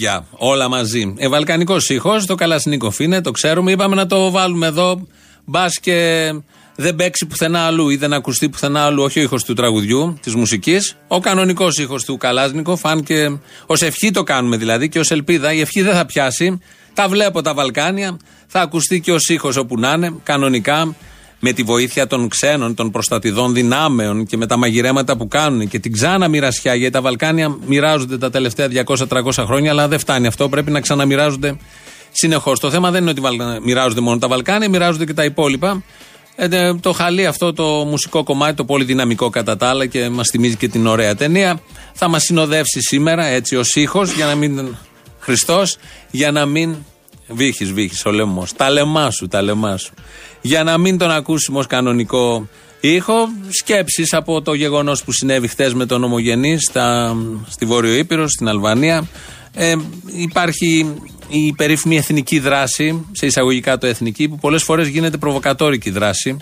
και Γιούρια. Όλα μαζί. Ε, Βαλκανικός ήχος, το Καλασνίκοφ είναι, το ξέρουμε. Είπαμε να το βάλουμε εδώ. Μπας και δεν παίξει πουθενά αλλού ή δεν ακουστεί πουθενά αλλού, όχι ο ήχος του τραγουδιού, της μουσικής. Ο κανονικός ήχος του Καλάσνικοφ, αν και ως ευχή το κάνουμε δηλαδή και ως ελπίδα. Η ευχή δεν θα πιάσει. Τα βλέπω τα Βαλκάνια. Θα ακουστεί και ως ήχος όπου να είναι, κανονικά με τη βοήθεια των ξένων, των προστατηδών δυνάμεων και με τα μαγειρέματα που κάνουν και την ξανά μοιρασιά, γιατί τα Βαλκάνια μοιράζονται τα τελευταία 200-300 χρόνια, αλλά δεν φτάνει αυτό. Πρέπει να ξαναμοιράζονται συνεχώς. Το θέμα δεν είναι ότι μοιράζονται μόνο τα Βαλκάνια, μοιράζονται και τα υπόλοιπα. Ε, το χαλί αυτό το μουσικό κομμάτι, το πολύ δυναμικό κατά τα άλλα και μας θυμίζει και την ωραία ταινία, θα μας συνοδεύσει σήμερα έτσι ω ήχο για να μην. Χριστός, για να μην. Βύχη, βύχη, ο λαιμό. Τα λεμά σου, τα λεμά σου. Για να μην τον ακούσουμε ως κανονικό ήχο, σκέψεις από το γεγονός που συνέβη χθες με τον Ομογενή στη Βόρειο Ήπειρο, στην Αλβανία. Ε, υπάρχει η περίφημη εθνική δράση, σε εισαγωγικά το εθνική, που πολλές φορές γίνεται προβοκατόρικη δράση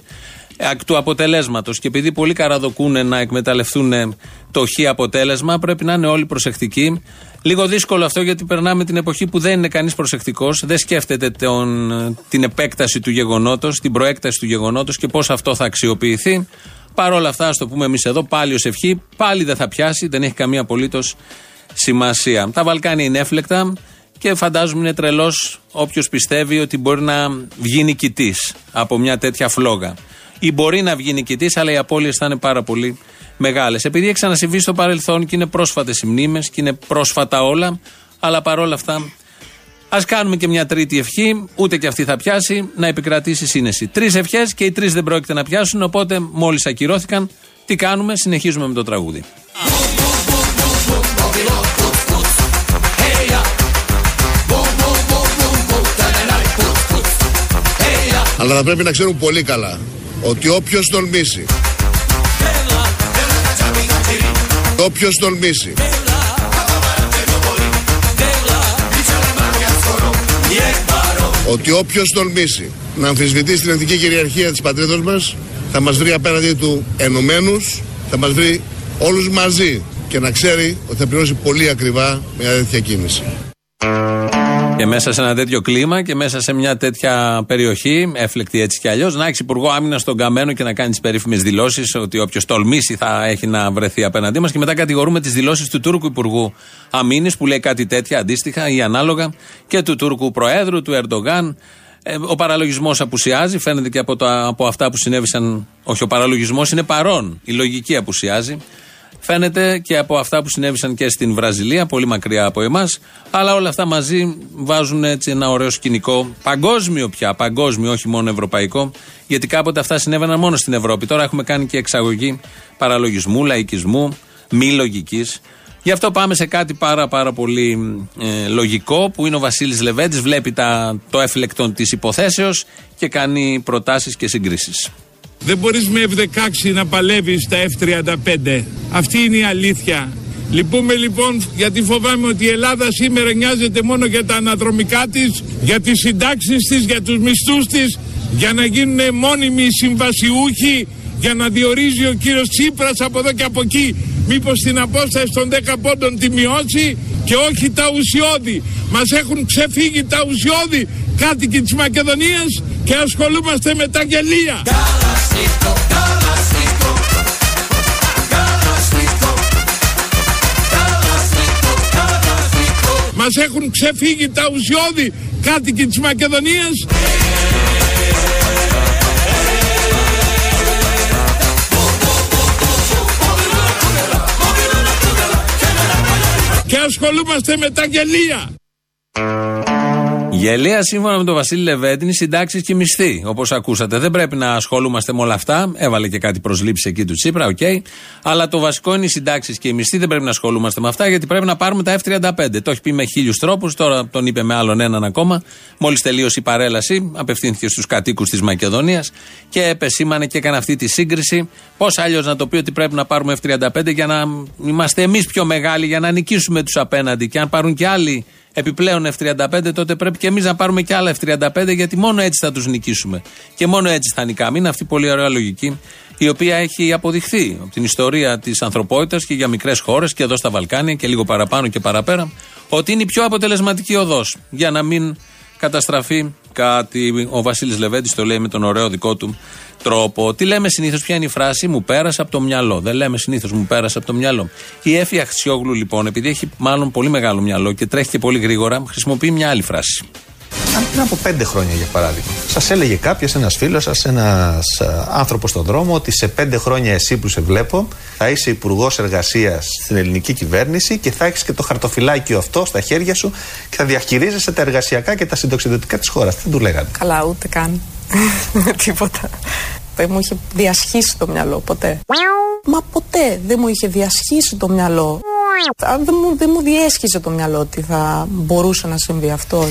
εκ του αποτελέσματος. Και επειδή πολλοί καραδοκούν να εκμεταλλευτούν το χ αποτέλεσμα, πρέπει να είναι όλοι προσεκτικοί. Λίγο δύσκολο αυτό γιατί περνάμε την εποχή που δεν είναι κανείς προσεκτικός, δεν σκέφτεται τον, την επέκταση του γεγονότος, την προέκταση του γεγονότος και πώς αυτό θα αξιοποιηθεί. Παρ' όλα αυτά, ας το πούμε εμείς εδώ, πάλι ως ευχή, πάλι δεν θα πιάσει, δεν έχει καμία απολύτως σημασία. Τα Βαλκάνια είναι έφλεκτα και φαντάζομαι είναι τρελός όποιος πιστεύει ότι μπορεί να βγει νικητής από μια τέτοια φλόγα. Ή μπορεί να βγει νικητής, αλλά οι απώλειες θα είναι πάρα πολύ μεγάλες. Επειδή έχει ξανασυμβεί στο παρελθόν και είναι πρόσφατες οι μνήμες και είναι πρόσφατα όλα, αλλά παρόλα αυτά Α κάνουμε και μια τρίτη ευχή, ούτε και αυτή θα πιάσει, να επικρατήσει σύνεση. Τρεις ευχές και οι τρεις δεν πρόκειται να πιάσουν, οπότε μόλις ακυρώθηκαν, τι κάνουμε, συνεχίζουμε με το τραγούδι. Αλλά θα πρέπει να ξέρουν πολύ καλά ότι όποιος τολμήσει όποιος τολμήσει ότι όποιος τολμήσει να αμφισβητήσει την εθνική κυριαρχία της πατρίδος μας θα μας βρει απέναντι του ενωμένους, θα μας βρει όλους μαζί και να ξέρει ότι θα πληρώσει πολύ ακριβά μια τέτοια κίνηση. Και μέσα σε ένα τέτοιο κλίμα και μέσα σε μια τέτοια περιοχή, έφλεκτη έτσι κι αλλιώς, να έχεις υπουργό άμυνας στον Καμένο και να κάνεις τι περίφημες δηλώσεις ότι όποιος τολμήσει θα έχει να βρεθεί απέναντί μας. Και μετά κατηγορούμε τις δηλώσεις του Τούρκου Υπουργού Αμήνης που λέει κάτι τέτοια αντίστοιχα ή ανάλογα και του Τούρκου Προέδρου, του Ερντογάν. Ε, ο παραλογισμός απουσιάζει, φαίνεται και από, το, από αυτά που συνέβησαν. Όχι, ο παραλογισμός είναι παρόν. Η λογική απουσιάζει. Φαίνεται και από αυτά που συνέβησαν και στην Βραζιλία, πολύ μακριά από εμάς. Αλλά όλα αυτά μαζί βάζουν έτσι ένα ωραίο σκηνικό. Παγκόσμιο πια, παγκόσμιο, όχι μόνο ευρωπαϊκό. Γιατί κάποτε αυτά συνέβαιναν μόνο στην Ευρώπη. Τώρα έχουμε κάνει και εξαγωγή παραλογισμού, λαϊκισμού, μη λογικής. Γι' αυτό πάμε σε κάτι πάρα πάρα πολύ ε, λογικό που είναι ο Βασίλης Λεβέντης βλέπει τα, το έφλεκτον της υποθέσεως και κάνει προτάσεις και συγκρίσεις. Δεν μπορείς με F-16 να παλεύεις τα F-35. Αυτή είναι η αλήθεια. Λυπούμε λοιπόν γιατί φοβάμαι ότι η Ελλάδα σήμερα νοιάζεται μόνο για τα αναδρομικά της, για τις συντάξεις της, για τους μισθούς της, για να γίνουν μόνιμοι συμβασιούχοι, για να διορίζει ο κύριος Τσίπρας από εδώ και από εκεί μήπως την απόσταση των 10 πόντων τη μειώσει και όχι τα ουσιώδη. Μας έχουν ξεφύγει τα ουσιώδη κάτοικοι της Μακεδονίας και ασχολούμαστε με τα γελία. Μας έχουν ξεφύγει τα ουσιώδη κάτοικοι της Μακεδονίας. Και ασχολούμαστε με τα γελοία. Γελοία σύμφωνα με τον Βασίλη Λεβέντη είναι συντάξεις και μισθοί. Όπως ακούσατε. Δεν πρέπει να ασχολούμαστε με όλα αυτά. Έβαλε και κάτι προσλήψεις εκεί του Τσίπρα, OK. Okay. Αλλά το βασικό είναι οι συντάξεις και οι μισθοί. Δεν πρέπει να ασχολούμαστε με αυτά γιατί πρέπει να πάρουμε τα F35. Το έχει πει με χίλιους τρόπους. Τώρα το είπε με άλλον έναν ακόμα. Μόλις τελείωσε η παρέλαση, απευθύνθηκε στους κατοίκους της Μακεδονίας και επεσήμανε και έκανε αυτή τη σύγκριση. Πώς αλλιώς να το πει ότι πρέπει να πάρουμε F35 για να είμαστε εμείς πιο μεγάλοι, για να νικήσουμε τους απέναντι. Και αν πάρουν και άλλοι επιπλέον F35, τότε πρέπει και εμείς να πάρουμε και άλλα F35, γιατί μόνο έτσι θα τους νικήσουμε. Και μόνο έτσι θα νικάμε. Είναι αυτή η πολύ ωραία λογική, η οποία έχει αποδειχθεί από την ιστορία της ανθρωπότητας και για μικρές χώρες και εδώ στα Βαλκάνια και λίγο παραπάνω και παραπέρα, ότι είναι η πιο αποτελεσματική οδός για να μην καταστραφεί κάτι. Ο Βασίλης Λεβέντης το λέει με τον ωραίο δικό του τρόπο. Τι λέμε συνήθως, ποια είναι η φράση, μου πέρασε από το μυαλό. Δεν λέμε συνήθως, μου πέρασε από το μυαλό. Η Έφη Αχτσιόγλου, λοιπόν, επειδή έχει μάλλον πολύ μεγάλο μυαλό και τρέχει και πολύ γρήγορα, χρησιμοποιεί μια άλλη φράση. Αν πριν από πέντε χρόνια, για παράδειγμα, σας έλεγε κάποιος, ένας φίλος σας, ένας άνθρωπος στον δρόμο, ότι σε πέντε χρόνια εσύ που σε βλέπω θα είσαι υπουργός εργασίας στην ελληνική κυβέρνηση και θα έχεις και το χαρτοφυλάκιο αυτό στα χέρια σου και θα διαχειρίζεσαι τα εργασιακά και τα συντοξιδοτικά της χώρας. Τι του λέγανε. Καλά, ούτε καν. Τίποτα. Δεν μου είχε διασχίσει το μυαλό ποτέ. Μα ποτέ δεν μου είχε διασχίσει το μυαλό. Δεν μου, δεν μου διέσχιζε το μυαλό ότι θα μπορούσε να συμβεί αυτό.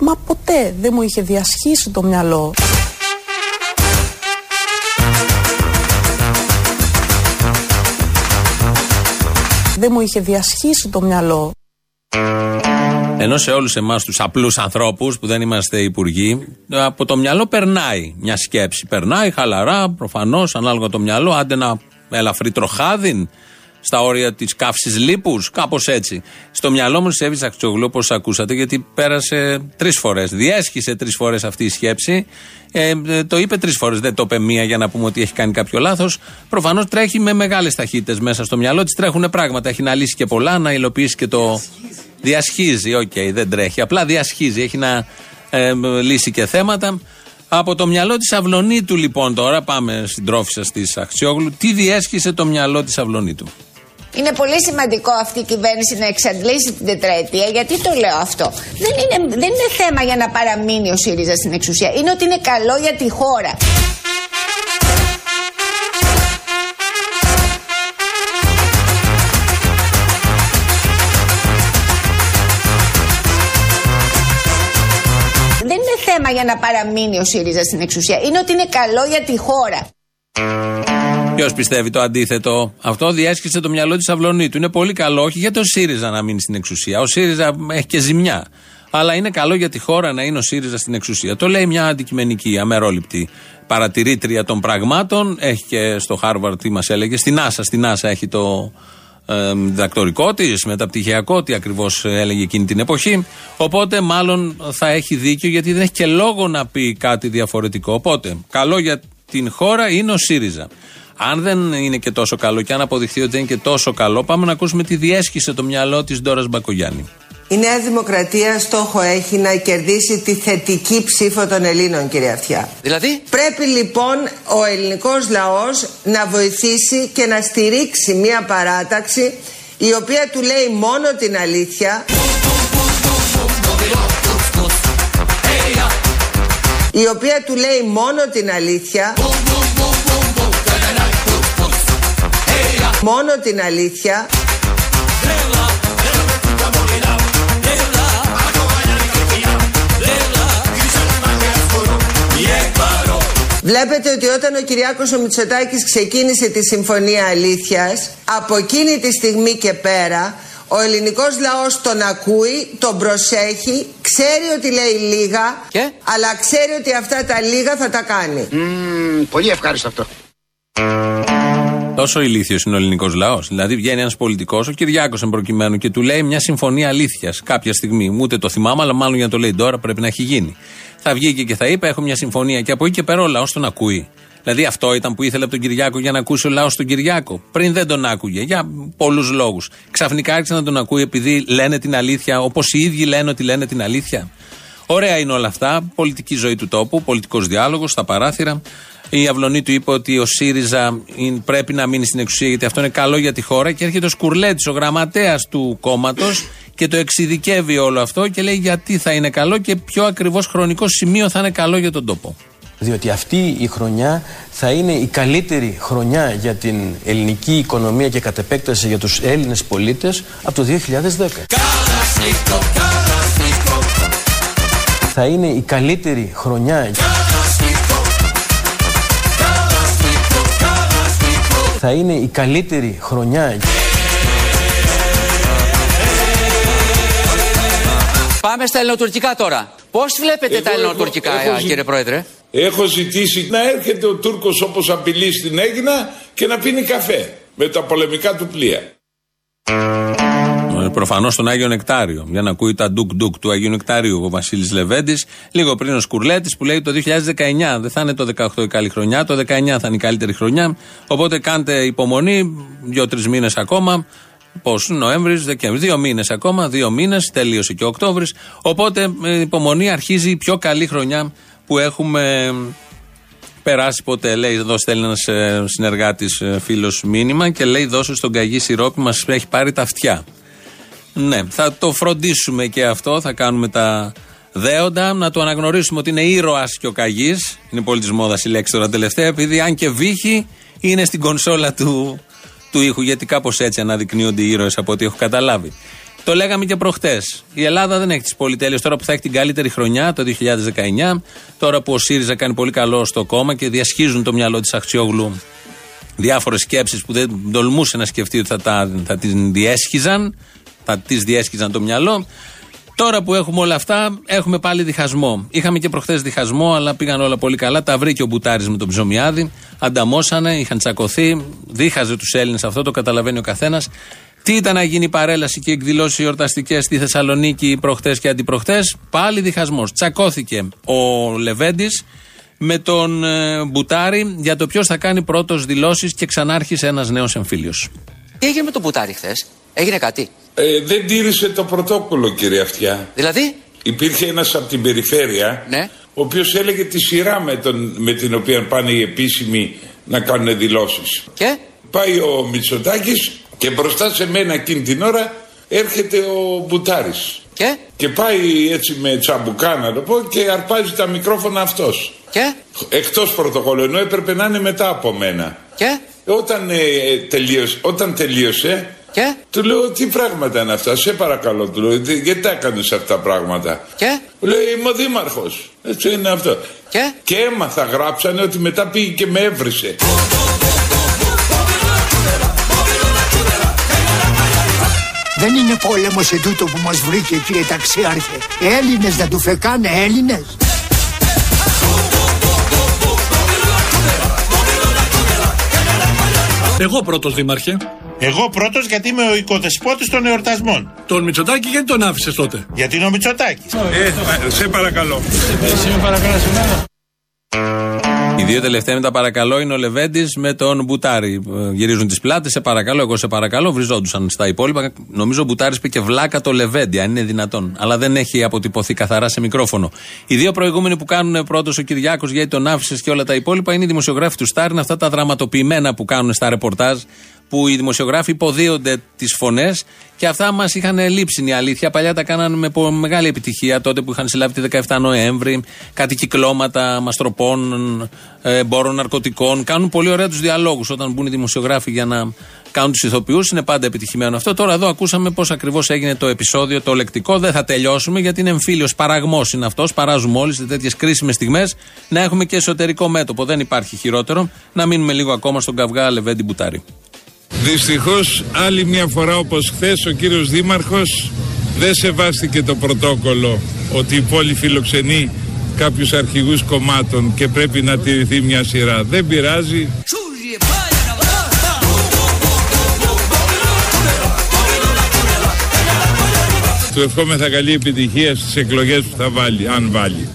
Μα ποτέ δεν μου είχε διασχίσει το μυαλό. Δεν μου είχε διασχίσει το μυαλό. Ενώ σε όλους εμάς τους απλούς ανθρώπους που δεν είμαστε υπουργοί, από το μυαλό περνάει μια σκέψη. Περνάει χαλαρά, προφανώς, ανάλογα το μυαλό, άντε να ελαφρύ τροχάδιν, στα όρια της καύσης λίπους, κάπως έτσι. Στο μυαλό μου τη Εύη Αξιογλου, όπως ακούσατε, γιατί πέρασε τρεις φορές. Διέσχισε τρεις φορές αυτή η σκέψη. Ε, ε το είπε τρεις φορές, δεν το είπε μία για να πούμε ότι έχει κάνει κάποιο λάθος. Προφανώς τρέχει με μεγάλες ταχύτητες μέσα στο μυαλό της. Τρέχουν πράγματα. Έχει να λύσει και πολλά, να υλοποιήσει και το. Διασχίζει, OK, okay, δεν τρέχει. Απλά διασχίζει. Έχει να ε, λύσει και θέματα. Από το μυαλό της Αυλονίτου, λοιπόν, τώρα πάμε στην τρόφισα της Αξιόγλου. Τι διέσχισε το μυαλό της Αυλονίτου; Είναι πολύ σημαντικό αυτή η κυβέρνηση να εξαντλήσει την τετραετία. Γιατί το λέω αυτό; Δεν είναι, δεν είναι θέμα για να παραμείνει ο ΣΥΡΙΖΑ στην εξουσία. Είναι ότι είναι καλό για τη χώρα. Δεν είναι θέμα για να παραμείνει ο ΣΥΡΙΖΑ στην εξουσία. Είναι ότι είναι καλό για τη χώρα. Ποιος πιστεύει το αντίθετο; Αυτό διέσχισε το μυαλό της Αυλονίτου. Είναι πολύ καλό, όχι για το ΣΥΡΙΖΑ να μείνει στην εξουσία. Ο ΣΥΡΙΖΑ έχει και ζημιά. Αλλά είναι καλό για τη χώρα να είναι ο ΣΥΡΙΖΑ στην εξουσία. Το λέει μια αντικειμενική, αμερόληπτη παρατηρήτρια των πραγμάτων. Έχει και στο Χάρβαρτ τι μας έλεγε. Στην NASA, στην NASA έχει το ε, διδακτορικό της, μεταπτυχιακό, τι ακριβώς έλεγε εκείνη την εποχή. Οπότε μάλλον θα έχει δίκιο γιατί δεν έχει και λόγο να πει κάτι διαφορετικό. Οπότε, καλό για την χώρα είναι ο ΣΥΡΙΖΑ. Αν δεν είναι και τόσο καλό και αν αποδειχθεί ότι δεν είναι και τόσο καλό, πάμε να ακούσουμε τι διέσχισε το μυαλό της Ντόρας Μπακογιάννη. Η Νέα Δημοκρατία στόχο έχει να κερδίσει τη θετική ψήφο των Ελλήνων, κύριε Αυτιά. Δηλαδή; Πρέπει λοιπόν ο ελληνικός λαός να βοηθήσει και να στηρίξει μια παράταξη η οποία του λέει μόνο την αλήθεια η οποία του λέει μόνο την αλήθεια μόνο την αλήθεια Βλέπετε ότι όταν ο Κυριάκος ο Μητσοτάκης ξεκίνησε τη Συμφωνία Αλήθειας από εκείνη τη στιγμή και πέρα ο ελληνικός λαός τον ακούει, τον προσέχει, ξέρει ότι λέει λίγα αλλά ξέρει ότι αυτά τα λίγα θα τα κάνει. πολύ ευχάριστο αυτό. Τόσο ηλίθιος είναι ο ελληνικός λαός. Δηλαδή βγαίνει ένας πολιτικός, ο Κυριάκος εν προκειμένου, και του λέει μια συμφωνία αλήθειας κάποια στιγμή. Ούτε το θυμάμαι, αλλά μάλλον για να το λέει τώρα πρέπει να έχει γίνει. Θα βγήκε και θα είπε: Έχω μια συμφωνία. Και από εκεί και πέρα ο λαός τον ακούει. Δηλαδή αυτό ήταν που ήθελε από τον Κυριάκο για να ακούσει ο λαός τον Κυριάκο. Πριν δεν τον άκουγε για πολλούς λόγους. Ξαφνικά άρχισε να τον ακούει επειδή λένε την αλήθεια, όπως οι ίδιοι λένε ότι λένε την αλήθεια. Ωραία είναι όλα αυτά. Πολιτική ζωή του τόπου, πολιτικός διάλογος στα παράθυρα. Η Αυλονή του είπε ότι ο ΣΥΡΙΖΑ πρέπει να μείνει στην εξουσία γιατί αυτό είναι καλό για τη χώρα. Και έρχεται ο Σκουρλέτης, ο γραμματέας του κόμματος, και το εξειδικεύει όλο αυτό και λέει γιατί θα είναι καλό και ποιο ακριβώς χρονικό σημείο θα είναι καλό για τον τόπο. Διότι αυτή η χρονιά θα είναι η καλύτερη χρονιά για την ελληνική οικονομία και κατ' επέκταση για τους Έλληνες πολίτες από το 2010. Θα είναι η καλύτερη χρονιά. Θα είναι η καλύτερη χρονιά. Πάμε στα ελληνοτουρκικά τώρα. Πώς βλέπετε τα Εγώ- ελληνοτουρκικά, έχω ζη- κύριε Πρόεδρε; Έχω ζητήσει να έρχεται ο Τούρκος όπως απειλεί στην Έγινα και να πίνει καφέ με τα πολεμικά του πλοία. Προφανώς στον Άγιο Νεκτάριο. Για να ακούει τα ντουκ-ντουκ του Αγίου Νεκτάριου ο Βασίλης Λεβέντης. Λίγο πριν ο Σκουρλέτης που λέει το 2019. Δεν θα είναι το 18 η καλή χρονιά, το 19 θα είναι η καλύτερη χρονιά. Οπότε κάντε υπομονή, δύο-τρεις μήνες ακόμα. Πώς, Νοέμβρης, Δεκέμβρης, δύο μήνες ακόμα, δύο μήνες, τελείωσε και ο Οκτώβρης. Οπότε με υπομονή αρχίζει η πιο καλή χρονιά που έχουμε περάσει ποτέ. Λέει, εδώ στέλνει ένας συνεργάτης φίλος μήνυμα και λέει: Δώσε στον καγί σιρόπι, μας έχει πάρει τα αυτιά. Ναι, θα το φροντίσουμε και αυτό, θα κάνουμε τα δέοντα, να το αναγνωρίσουμε ότι είναι ήρωας και ο Καγής. Είναι πολύ της μόδας η λέξη τώρα τελευταία, επειδή αν και βύχει, είναι στην κονσόλα του, του ήχου, γιατί κάπως έτσι αναδεικνύονται οι ήρωες από ό,τι έχω καταλάβει. Το λέγαμε και προχτές. Η Ελλάδα δεν έχει τις πολυτέλειες τώρα που θα έχει την καλύτερη χρονιά, το 2019. Τώρα που ο ΣΥΡΙΖΑ κάνει πολύ καλό στο κόμμα και διασχίζουν το μυαλό της Αχτσιόγλου διάφορες σκέψεις που δεν τολμούσε να σκεφτεί ότι θα, τα, θα την διέσχιζαν, θα τι διέσχιζαν το μυαλό. Τώρα που έχουμε όλα αυτά, έχουμε πάλι διχασμό. Είχαμε και προχθές διχασμό, αλλά πήγαν όλα πολύ καλά. Τα βρήκε ο Μπουτάρης με τον Ψωμιάδη. Ανταμώσανε, είχαν τσακωθεί. Δίχαζε τους Έλληνες αυτό, το καταλαβαίνει ο καθένας. Τι ήταν να γίνει παρέλαση και εκδηλώσει εορταστικές στη Θεσσαλονίκη προχτέ και αντιπροχτέ. Πάλι διχασμός. Τσακώθηκε ο Λεβέντης με τον ε, Μπουτάρη για το ποιος θα κάνει πρώτος δηλώσεις και ξανάρχισε ένας νέος εμφύλιος. Τι έγινε με τον Μπουτάρη χθες, έγινε κάτι; Ε, δεν τήρησε το πρωτόκολλο κύριε Αυτιά. Δηλαδή, Υπήρχε ένας από την περιφέρεια Ναι. ο οποίος έλεγε τη σειρά με, τον, με την οποία πάνε οι επίσημοι να κάνουν δηλώσεις. και; Πάει ο Μητσοτάκης και μπροστά σε μένα εκείνη την ώρα έρχεται ο Μπουτάρης. και; Και πάει έτσι με τσαμπουκά να το πω και αρπάζει τα μικρόφωνα αυτός. και; Εκτός πρωτοκόλλου ενώ έπρεπε να είναι μετά από μένα. και; Όταν, ε, τελείωσε, όταν τελείωσε και; Του λέω τι πράγματα είναι αυτά, σε παρακαλώ του λέω, «Τι- γιατί τα έκανες αυτά τα πράγματα; και; Μου Λέει είμαι ο δήμαρχος, έτσι είναι αυτό. και; Και έμαθα, γράψανε ότι μετά πήγε και με έβρισε. Δεν είναι πόλεμος ετούτο που μας βρήκε κύριε ταξίαρχε. Έλληνες δεν του φεκάνε Έλληνες. Εγώ πρώτος δήμαρχε. Εγώ πρώτος γιατί είμαι ο οικοδεσπότης των εορτασμών. Τον Μητσοτάκη γιατί τον άφησες τότε; Γιατί είναι ο Μητσοτάκης. Ε, σε παρακαλώ. Οι δύο τελευταίοι με τα παρακαλώ είναι ο Λεβέντης με τον Μπουτάρη. Ε, Γυρίζουν τις πλάτες, σε παρακαλώ, εγώ σε παρακαλώ. Βριζόντουσαν στα υπόλοιπα. Νομίζω ο Μπουτάρης είπε και βλάκα το Λεβέντη, αν είναι δυνατόν. Αλλά δεν έχει αποτυπωθεί καθαρά σε μικρόφωνο. Οι δύο προηγούμενοι που κάνουν πρώτος ο Κυριάκος γιατί τον άφησες και όλα τα υπόλοιπα είναι οι δημοσιογράφοι του Στάρ. Είναι αυτά τα δραματοποιημένα που κάνουν στα ρεπορτάζ που οι δημοσιογράφοι υποδίονται τις φωνές και αυτά μας είχαν λείψει είναι η αλήθεια. Παλιά τα κάνανε με πο- μεγάλη επιτυχία τότε που είχαν συλλάβει τη 17 Νοέμβρη, κάτι κυκλώματα μαστροπών, ε, εμπόρων ναρκωτικών. Κάνουν πολύ ωραία τους διαλόγους όταν μπουν οι δημοσιογράφοι για να κάνουν τους ηθοποιούς. Είναι πάντα επιτυχημένο αυτό. Τώρα εδώ ακούσαμε πώς ακριβώς έγινε το επεισόδιο, το λεκτικό. Δεν θα τελειώσουμε γιατί είναι εμφύλιος παραγμός είναι αυτός. Παράζουμε όλοι σε τέτοιες κρίσιμες στιγμές να έχουμε και εσωτερικό μέτωπο. Δεν υπάρχει χειρότερο. Να μείνουμε λίγο ακόμα στον καυγά Λεβέντι Μπουτάρη. Δυστυχώς άλλη μια φορά όπως χθες ο κύριος Δήμαρχος δεν σεβάστηκε το πρωτόκολλο ότι η πόλη φιλοξενεί κάποιους αρχηγούς κομμάτων και πρέπει να τηρηθεί μια σειρά. Δεν πειράζει. Του ευχόμεθα καλή επιτυχία στις εκλογές που θα βάλει, αν βάλει.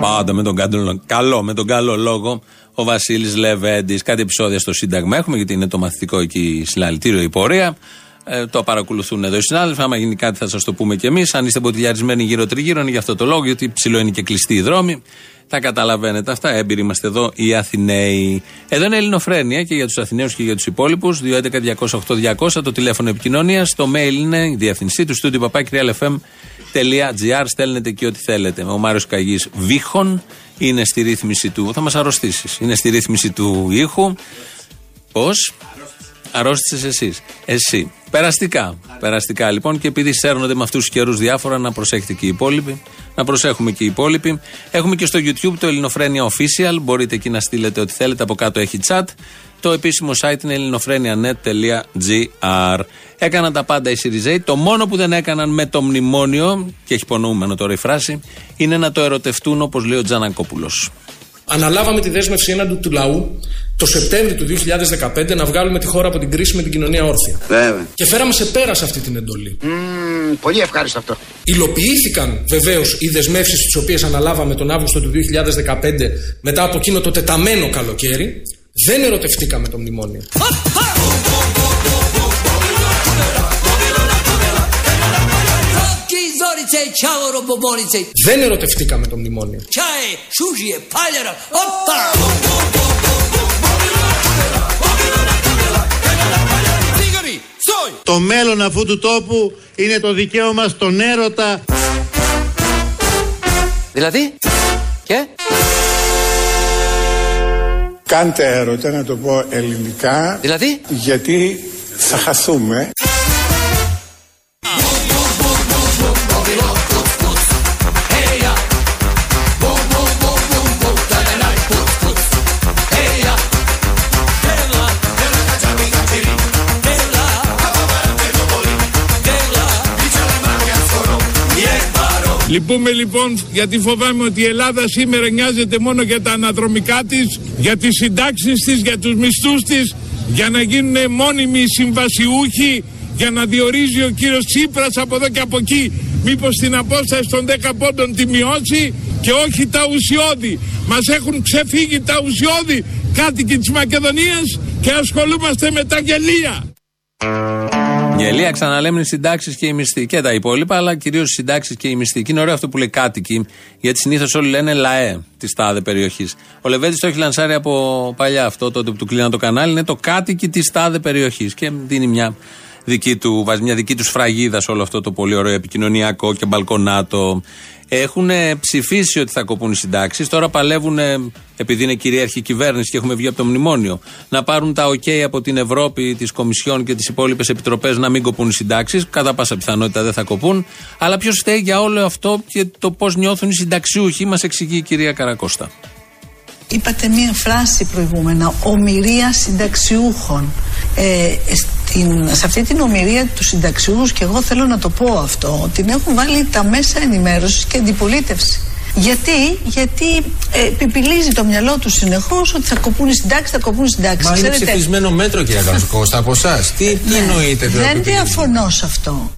Πάντα με τον καλό, καλό, με τον καλό λόγο ο Βασίλης Λεβέντης. Κάτι επεισόδια στο Σύνταγμα έχουμε, γιατί είναι το μαθητικό εκεί συλλαλητήριο η πορεία. Ε, το παρακολουθούν εδώ οι συνάδελφοι. Άμα γίνει κάτι, θα σας το πούμε κι εμείς. Αν είστε μποτιλιαρισμένοι γύρω-τριγύρω, είναι γι' αυτό το λόγο, γιατί ψηλό είναι και κλειστοί οι δρόμοι. Τα καταλαβαίνετε αυτά. Έμπειροι είμαστε εδώ οι Αθηναίοι. Εδώ είναι Ελληνοφρένεια και για τους Αθηναίους και για τους υπόλοιπους. 211-208-200 το τηλέφωνο επικοινωνίας. Το mail είναι η διευθυνσή του στούντιο παπάκυριαλεφm.gr. Στέλνετε εκεί ό,τι θέλετε. Ο Μάριος Καγής Βίχων είναι στη ρύθμιση του. Θα μας αρρωστήσεις. Είναι στη ρύθμιση του ήχου. Πώς; Αρρώστησες εσύ. Εσύ. Περαστικά. Περαστικά λοιπόν και επειδή σέρνονται με αυτούς τους καιρούς διάφορα, να προσέχετε και οι υπόλοιποι. Να προσέχουμε και οι υπόλοιποι. Έχουμε και στο YouTube το Ελληνοφρένια Official. Μπορείτε εκεί να στείλετε ό,τι θέλετε. Από κάτω έχει chat. Το επίσημο site είναι ελληνοφρένια.net.gr. Έκαναν τα πάντα οι Σιριζέοι. Το μόνο που δεν έκαναν με το μνημόνιο, και έχει υπονοούμενο τώρα η φράση, είναι να το ερωτευτούν όπως λέει ο Τζανακόπουλος. Αναλάβαμε τη δέσμευση έναντι του λαού το Σεπτέμβριο του 2015 να βγάλουμε τη χώρα από την κρίση με την κοινωνία όρθια. Βέβαια. Και φέραμε σε πέρα σε αυτή την εντολή. Μμμ, πολύ ευχάριστο αυτό. Υλοποιήθηκαν βεβαίως οι δεσμεύσεις τις οποίες αναλάβαμε τον Αύγουστο του 2015 μετά από εκείνο το τεταμένο καλοκαίρι. Δεν ερωτευτήκαμε το μνημόνιο. Δεν ερωτευτήκαμε το μνημόνιο. Το μέλλον αυτού του τόπου είναι το δικαίωμα στον έρωτα. Δηλαδή, και; Κάντε έρωτα να το πω ελληνικά Δηλαδή; γιατί θα χαθούμε Λυπούμε λοιπόν γιατί φοβάμαι ότι η Ελλάδα σήμερα νοιάζεται μόνο για τα αναδρομικά της, για τις συντάξεις της, για τους μισθούς της, για να γίνουν μόνιμοι συμβασιούχοι, για να διορίζει ο κύριος Τσίπρας από εδώ και από εκεί. Μήπως την απόσταση των 10 πόντων τη μειώσει και όχι τα ουσιώδη. Μας έχουν ξεφύγει τα ουσιώδη κάτοικοι της Μακεδονίας και ασχολούμαστε με τα γελία. Γελία, ξαναλέμε, οι συντάξεις και οι μισθοί. Και τα υπόλοιπα, αλλά κυρίως οι συντάξεις και οι μισθοί. Και είναι ωραίο αυτό που λέει κάτοικοι, γιατί συνήθως όλοι λένε λαέ της τάδε περιοχής. Ο Λεβέντης το έχει λανσάρει από παλιά αυτό, τότε που του κλείναν το κανάλι, είναι το κάτοικοι της τάδε περιοχής. Και δίνει μια δική του, βάζει μια δική του σφραγίδα σε όλο αυτό το πολύ ωραίο επικοινωνιακό και μπαλκονάτο. Έχουν ψηφίσει ότι θα κοπούν οι συντάξεις. Τώρα παλεύουν, επειδή είναι κυρίαρχη κυβέρνηση και έχουμε βγει από το μνημόνιο, να πάρουν τα OK από την Ευρώπη, τι Κομισιόν και τις υπόλοιπες επιτροπές να μην κοπούν οι συντάξεις. Κατά πάσα πιθανότητα δεν θα κοπούν. Αλλά ποιος φταίει για όλο αυτό και το πώς νιώθουν οι συνταξιούχοι, μας εξηγεί η κυρία Καρακώστα. Είπατε μία φράση προηγούμενα, ομοιρία συνταξιούχων. Ε, στην, σε αυτή την ομοιρία τους συνταξιούχους και εγώ θέλω να το πω αυτό, την έχουν βάλει τα μέσα ενημέρωσης και αντιπολίτευση. Γιατί, γιατί ε, επιπηλίζει το μυαλό τους συνεχώς ότι θα κοπούν οι συντάξεις, θα κοπούν οι συντάξεις. Μα είναι ψηφισμένο μέτρο, κύριε Καρακώστα, από εσάς. Τι, τι εννοείτε, Δεν διαφωνώ σε αυτό.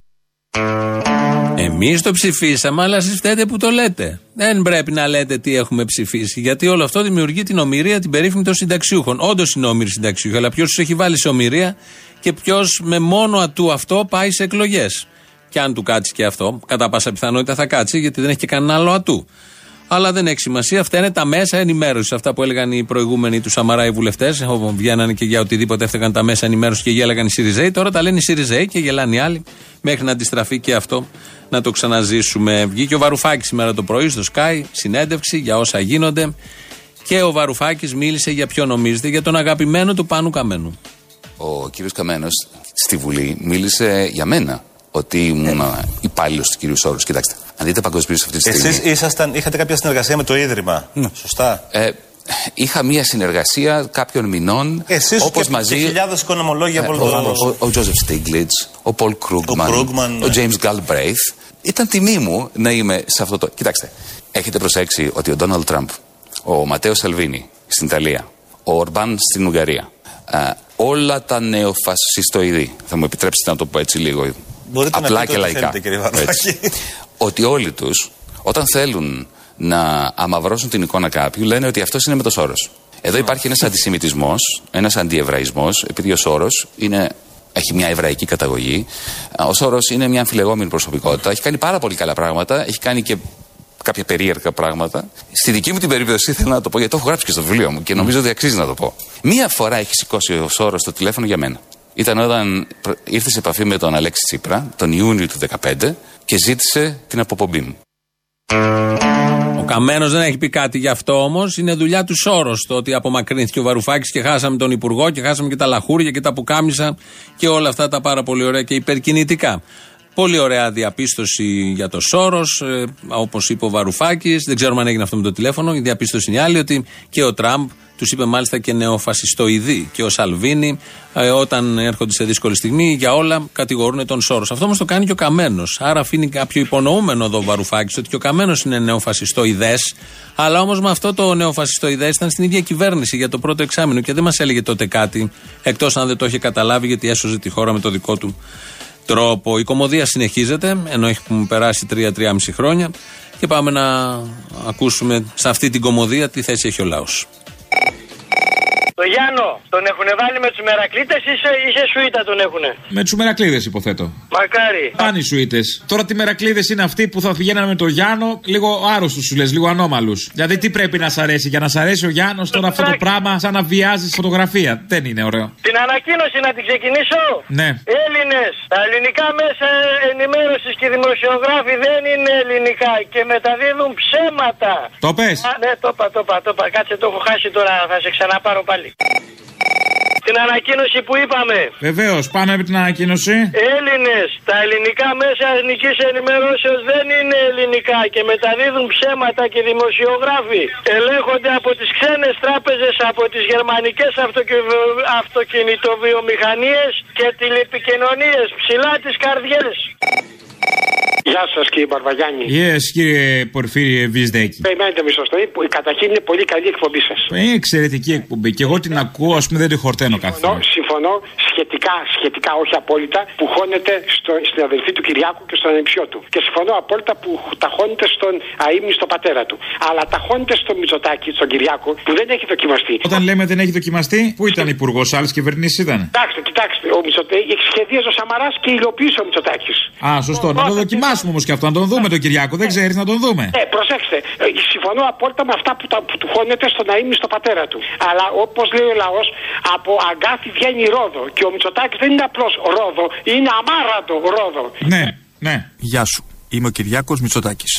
Εμείς το ψηφίσαμε, αλλά εσείς φταίτε που το λέτε. Δεν πρέπει να λέτε τι έχουμε ψηφίσει. Γιατί όλο αυτό δημιουργεί την ομοιρία, την περίφημη των συνταξιούχων. Όντως είναι όμοιροι συνταξιούχοι, αλλά ποιος τους έχει βάλει σε ομοιρία και ποιος με μόνο ατού αυτό πάει σε εκλογές. Και αν του κάτσει και αυτό, κατά πάσα πιθανότητα θα κάτσει, γιατί δεν έχει και κανένα άλλο ατού. Αλλά δεν έχει σημασία. Αυτά είναι τα μέσα ενημέρωσης. Αυτά που έλεγαν οι προηγούμενοι τους Σαμαρά οι βουλευτέ. Βγαίνανε και για οτιδήποτε έφταιγαν τα μέσα ενημέρωσης και γέλαγαν οι Σιριζέοι. Τώρα τα λένε οι Σιριζέοι και γελάνε οι άλλοι. Μέχρι να αντιστραφεί και αυτό να το ξαναζήσουμε. Βγήκε ο Βαρουφάκης σήμερα το πρωί στο Sky, συνέντευξη για όσα γίνονται. Και ο Βαρουφάκης μίλησε για ποιο νομίζετε, για τον αγαπημένο του Πάνου Καμένου. Ο κύριος Καμένος στη Βουλή μίλησε για μένα ότι ήμουν υπάλληλος του κυρίου Σόρου. Κοιτάξτε, αν δείτε παγκοσμίως αυτή τη στιγμή. Εσείς ήσασταν, είχατε κάποια συνεργασία με το Ίδρυμα. Σωστά. Ε, είχα μία συνεργασία κάποιων μηνών. Εσείς όπως και, μαζί, και χιλιάδες οικονομολόγια από ε, όλο τον ο, κόσμο. ο, ο Τζόζεφ Στίγκλιτ, ο Πολ Κρούγκμαν, Ο Krugman, ο ναι. James Galbraith. Ήταν τιμή μου να είμαι σε αυτό το. Κοιτάξτε, έχετε προσέξει ότι ο Ντόναλτ Τραμπ, ο Ματέο Σαλβίνη στην Ιταλία, ο Ορμπάν στην Ουγγαρία, ε, όλα τα νεοφασιστοειδή, θα μου επιτρέψετε να το πω έτσι λίγο, Μπορείτε να απλά πείτε και ό,τι λαϊκά. θέλετε, κύριε Βαρουφάκη. Έτσι. ότι όλοι τους, όταν θέλουν να αμαυρώσουν την εικόνα κάποιου, λένε ότι αυτός είναι με το Σόρο. Εδώ υπάρχει ένας αντισημιτισμός, ένας αντιεβραϊσμός, επειδή ο Σόρο έχει μια εβραϊκή καταγωγή. Ο Σόρο είναι μια αμφιλεγόμενη προσωπικότητα. Έχει κάνει πάρα πολύ καλά πράγματα. Έχει κάνει και κάποια περίεργα πράγματα. Στη δική μου την περίπτωση θέλω να το πω γιατί το έχω γράψει και στο βιβλίο μου και νομίζω ότι αξίζει να το πω. Μία φορά έχει σηκώσει ο Σόρο το τηλέφωνο για μένα. Ήταν όταν προ- ήρθε σε επαφή με τον Αλέξη Τσίπρα τον Ιούνιο του 2015 και ζήτησε την αποπομπή μου. Ο Καμένος δεν έχει πει κάτι γι' αυτό όμως. Είναι δουλειά του Σόρος το ότι απομακρύνθηκε ο Βαρουφάκης και χάσαμε τον Υπουργό και χάσαμε και τα λαχούρια και τα πουκάμισα και όλα αυτά τα πάρα πολύ ωραία και υπερκινητικά. Πολύ ωραία διαπίστωση για το Σόρος, ε, όπως είπε ο Βαρουφάκης. Δεν ξέρουμε αν έγινε αυτό με το τηλέφωνο. Η διαπίστωση είναι άλλη ότι και ο Τραμπ τους είπε μάλιστα και νεοφασιστοειδή. Και ο Σαλβίνη, ε, όταν έρχονται σε δύσκολη στιγμή, για όλα κατηγορούν τον Σόρος. Αυτό όμως το κάνει και ο Καμένος. Άρα αφήνει κάποιο υπονοούμενο εδώ ο Βαρουφάκης ότι και ο Καμένος είναι νεοφασιστοειδές. Αλλά όμως με αυτό το νεοφασιστοειδές ήταν στην ίδια κυβέρνηση για το πρώτο εξάμεινο και δεν μας έλεγε τότε κάτι, εκτός αν δεν το είχε καταλάβει γιατί έσωζε τη χώρα με το δικό του τρόπο. Η κομμωδία συνεχίζεται, ενώ έχουμε περάσει 3-3,5 χρόνια. Και πάμε να ακούσουμε σε αυτή την κομμωδία τι θέση έχει ο λαός. Το Γιάννο, τον έχουν βάλει με τους μερακλήτες ή σε, ή σε σουίτα τον έχουνε. Με τους μερακλείδες υποθέτω. Μακάρι. Πάνε οι σουίτες. Τώρα τι μερακλείδες είναι αυτοί που θα πηγαίνανε με το Γιάννο, λίγο άρρωστους σου λες, λίγο ανώμαλους. Δηλαδή τι πρέπει να σ' αρέσει. Για να σ' αρέσει ο Γιάννος τώρα αυτό το πράγμα σαν να βιάζει φωτογραφία. Δεν είναι ωραίο. Την ανακοίνωση να την ξεκινήσω; Ναι. Έλληνες, τα ελληνικά μέσα ενημέρωσης και δημοσιογράφοι δεν είναι ελληνικά και μεταδίδουν ψέματα. Το πες. Ναι, το είπα, το είπα, το είπα. Κάτσε το έχω χάσει τώρα, θα σε ξαναπάρω πάλι. Την ανακοίνωση που είπαμε. Βεβαίως, πάμε με την ανακοίνωση. Έλληνες, τα ελληνικά μέσα εθνικής ενημερώσεως δεν είναι ελληνικά και μεταδίδουν ψέματα και δημοσιογράφοι. Ελέγχονται από τις ξένες τράπεζες, από τις γερμανικές αυτοκινητοβιομηχανίες και τηλεπικοινωνίες. Ψηλά τις καρδιές. Γεια σας κύριε Μπαρβαγιάννη. Yes, κύριε Πορφύριε Βυσδέκη. Περιμένετε μισό στο Καταρχήν είναι πολύ καλή η εκπομπή σας. Είναι εξαιρετική εκπομπή και εγώ την ακούω, ας πούμε δεν τη χορταίνω καθόλου. Συμφωνώ σχετικά, σχετικά όχι απόλυτα, που χώνεται στο, στην αδελφή του Κυριάκου και στον ανεψιό του. Και συμφωνώ απόλυτα που τα χώνεται στον αίμνη στο πατέρα του. Αλλά τα χώνεται στο Μητσοτάκη, στον Κυριάκο, που δεν έχει δοκιμαστεί. Όταν λέμε δεν έχει δοκιμαστεί, πού ήταν υπουργός, άλλες κυβερνήσεις ήταν; Κοιτάξτε, κοιτάξτε, ο Μητσοτάκης σχεδίαζε ο Σαμαράς και υλοποίησε ο Μητσοτάκης. Α, σωστό. Να το δοκιμάσουμε όμως και αυτό, να τον δούμε τον Κυριάκο. Δεν ξέρεις να τον δούμε. Ε, προσέξτε, ε, συμφωνώ απόλυτα με αυτά που, τα, που του χώνεται στον αίμνη στο πατέρα του. Αλλά όπως λέει ο λαός, από αγκάθι βγαίνει ρόδο. Και ο Μητσοτάκης δεν είναι απλώς ρόδο, είναι αμάρατο ρόδο. Ναι, ναι. Γεια σου. Είμαι ο Κυριάκος Μητσοτάκης.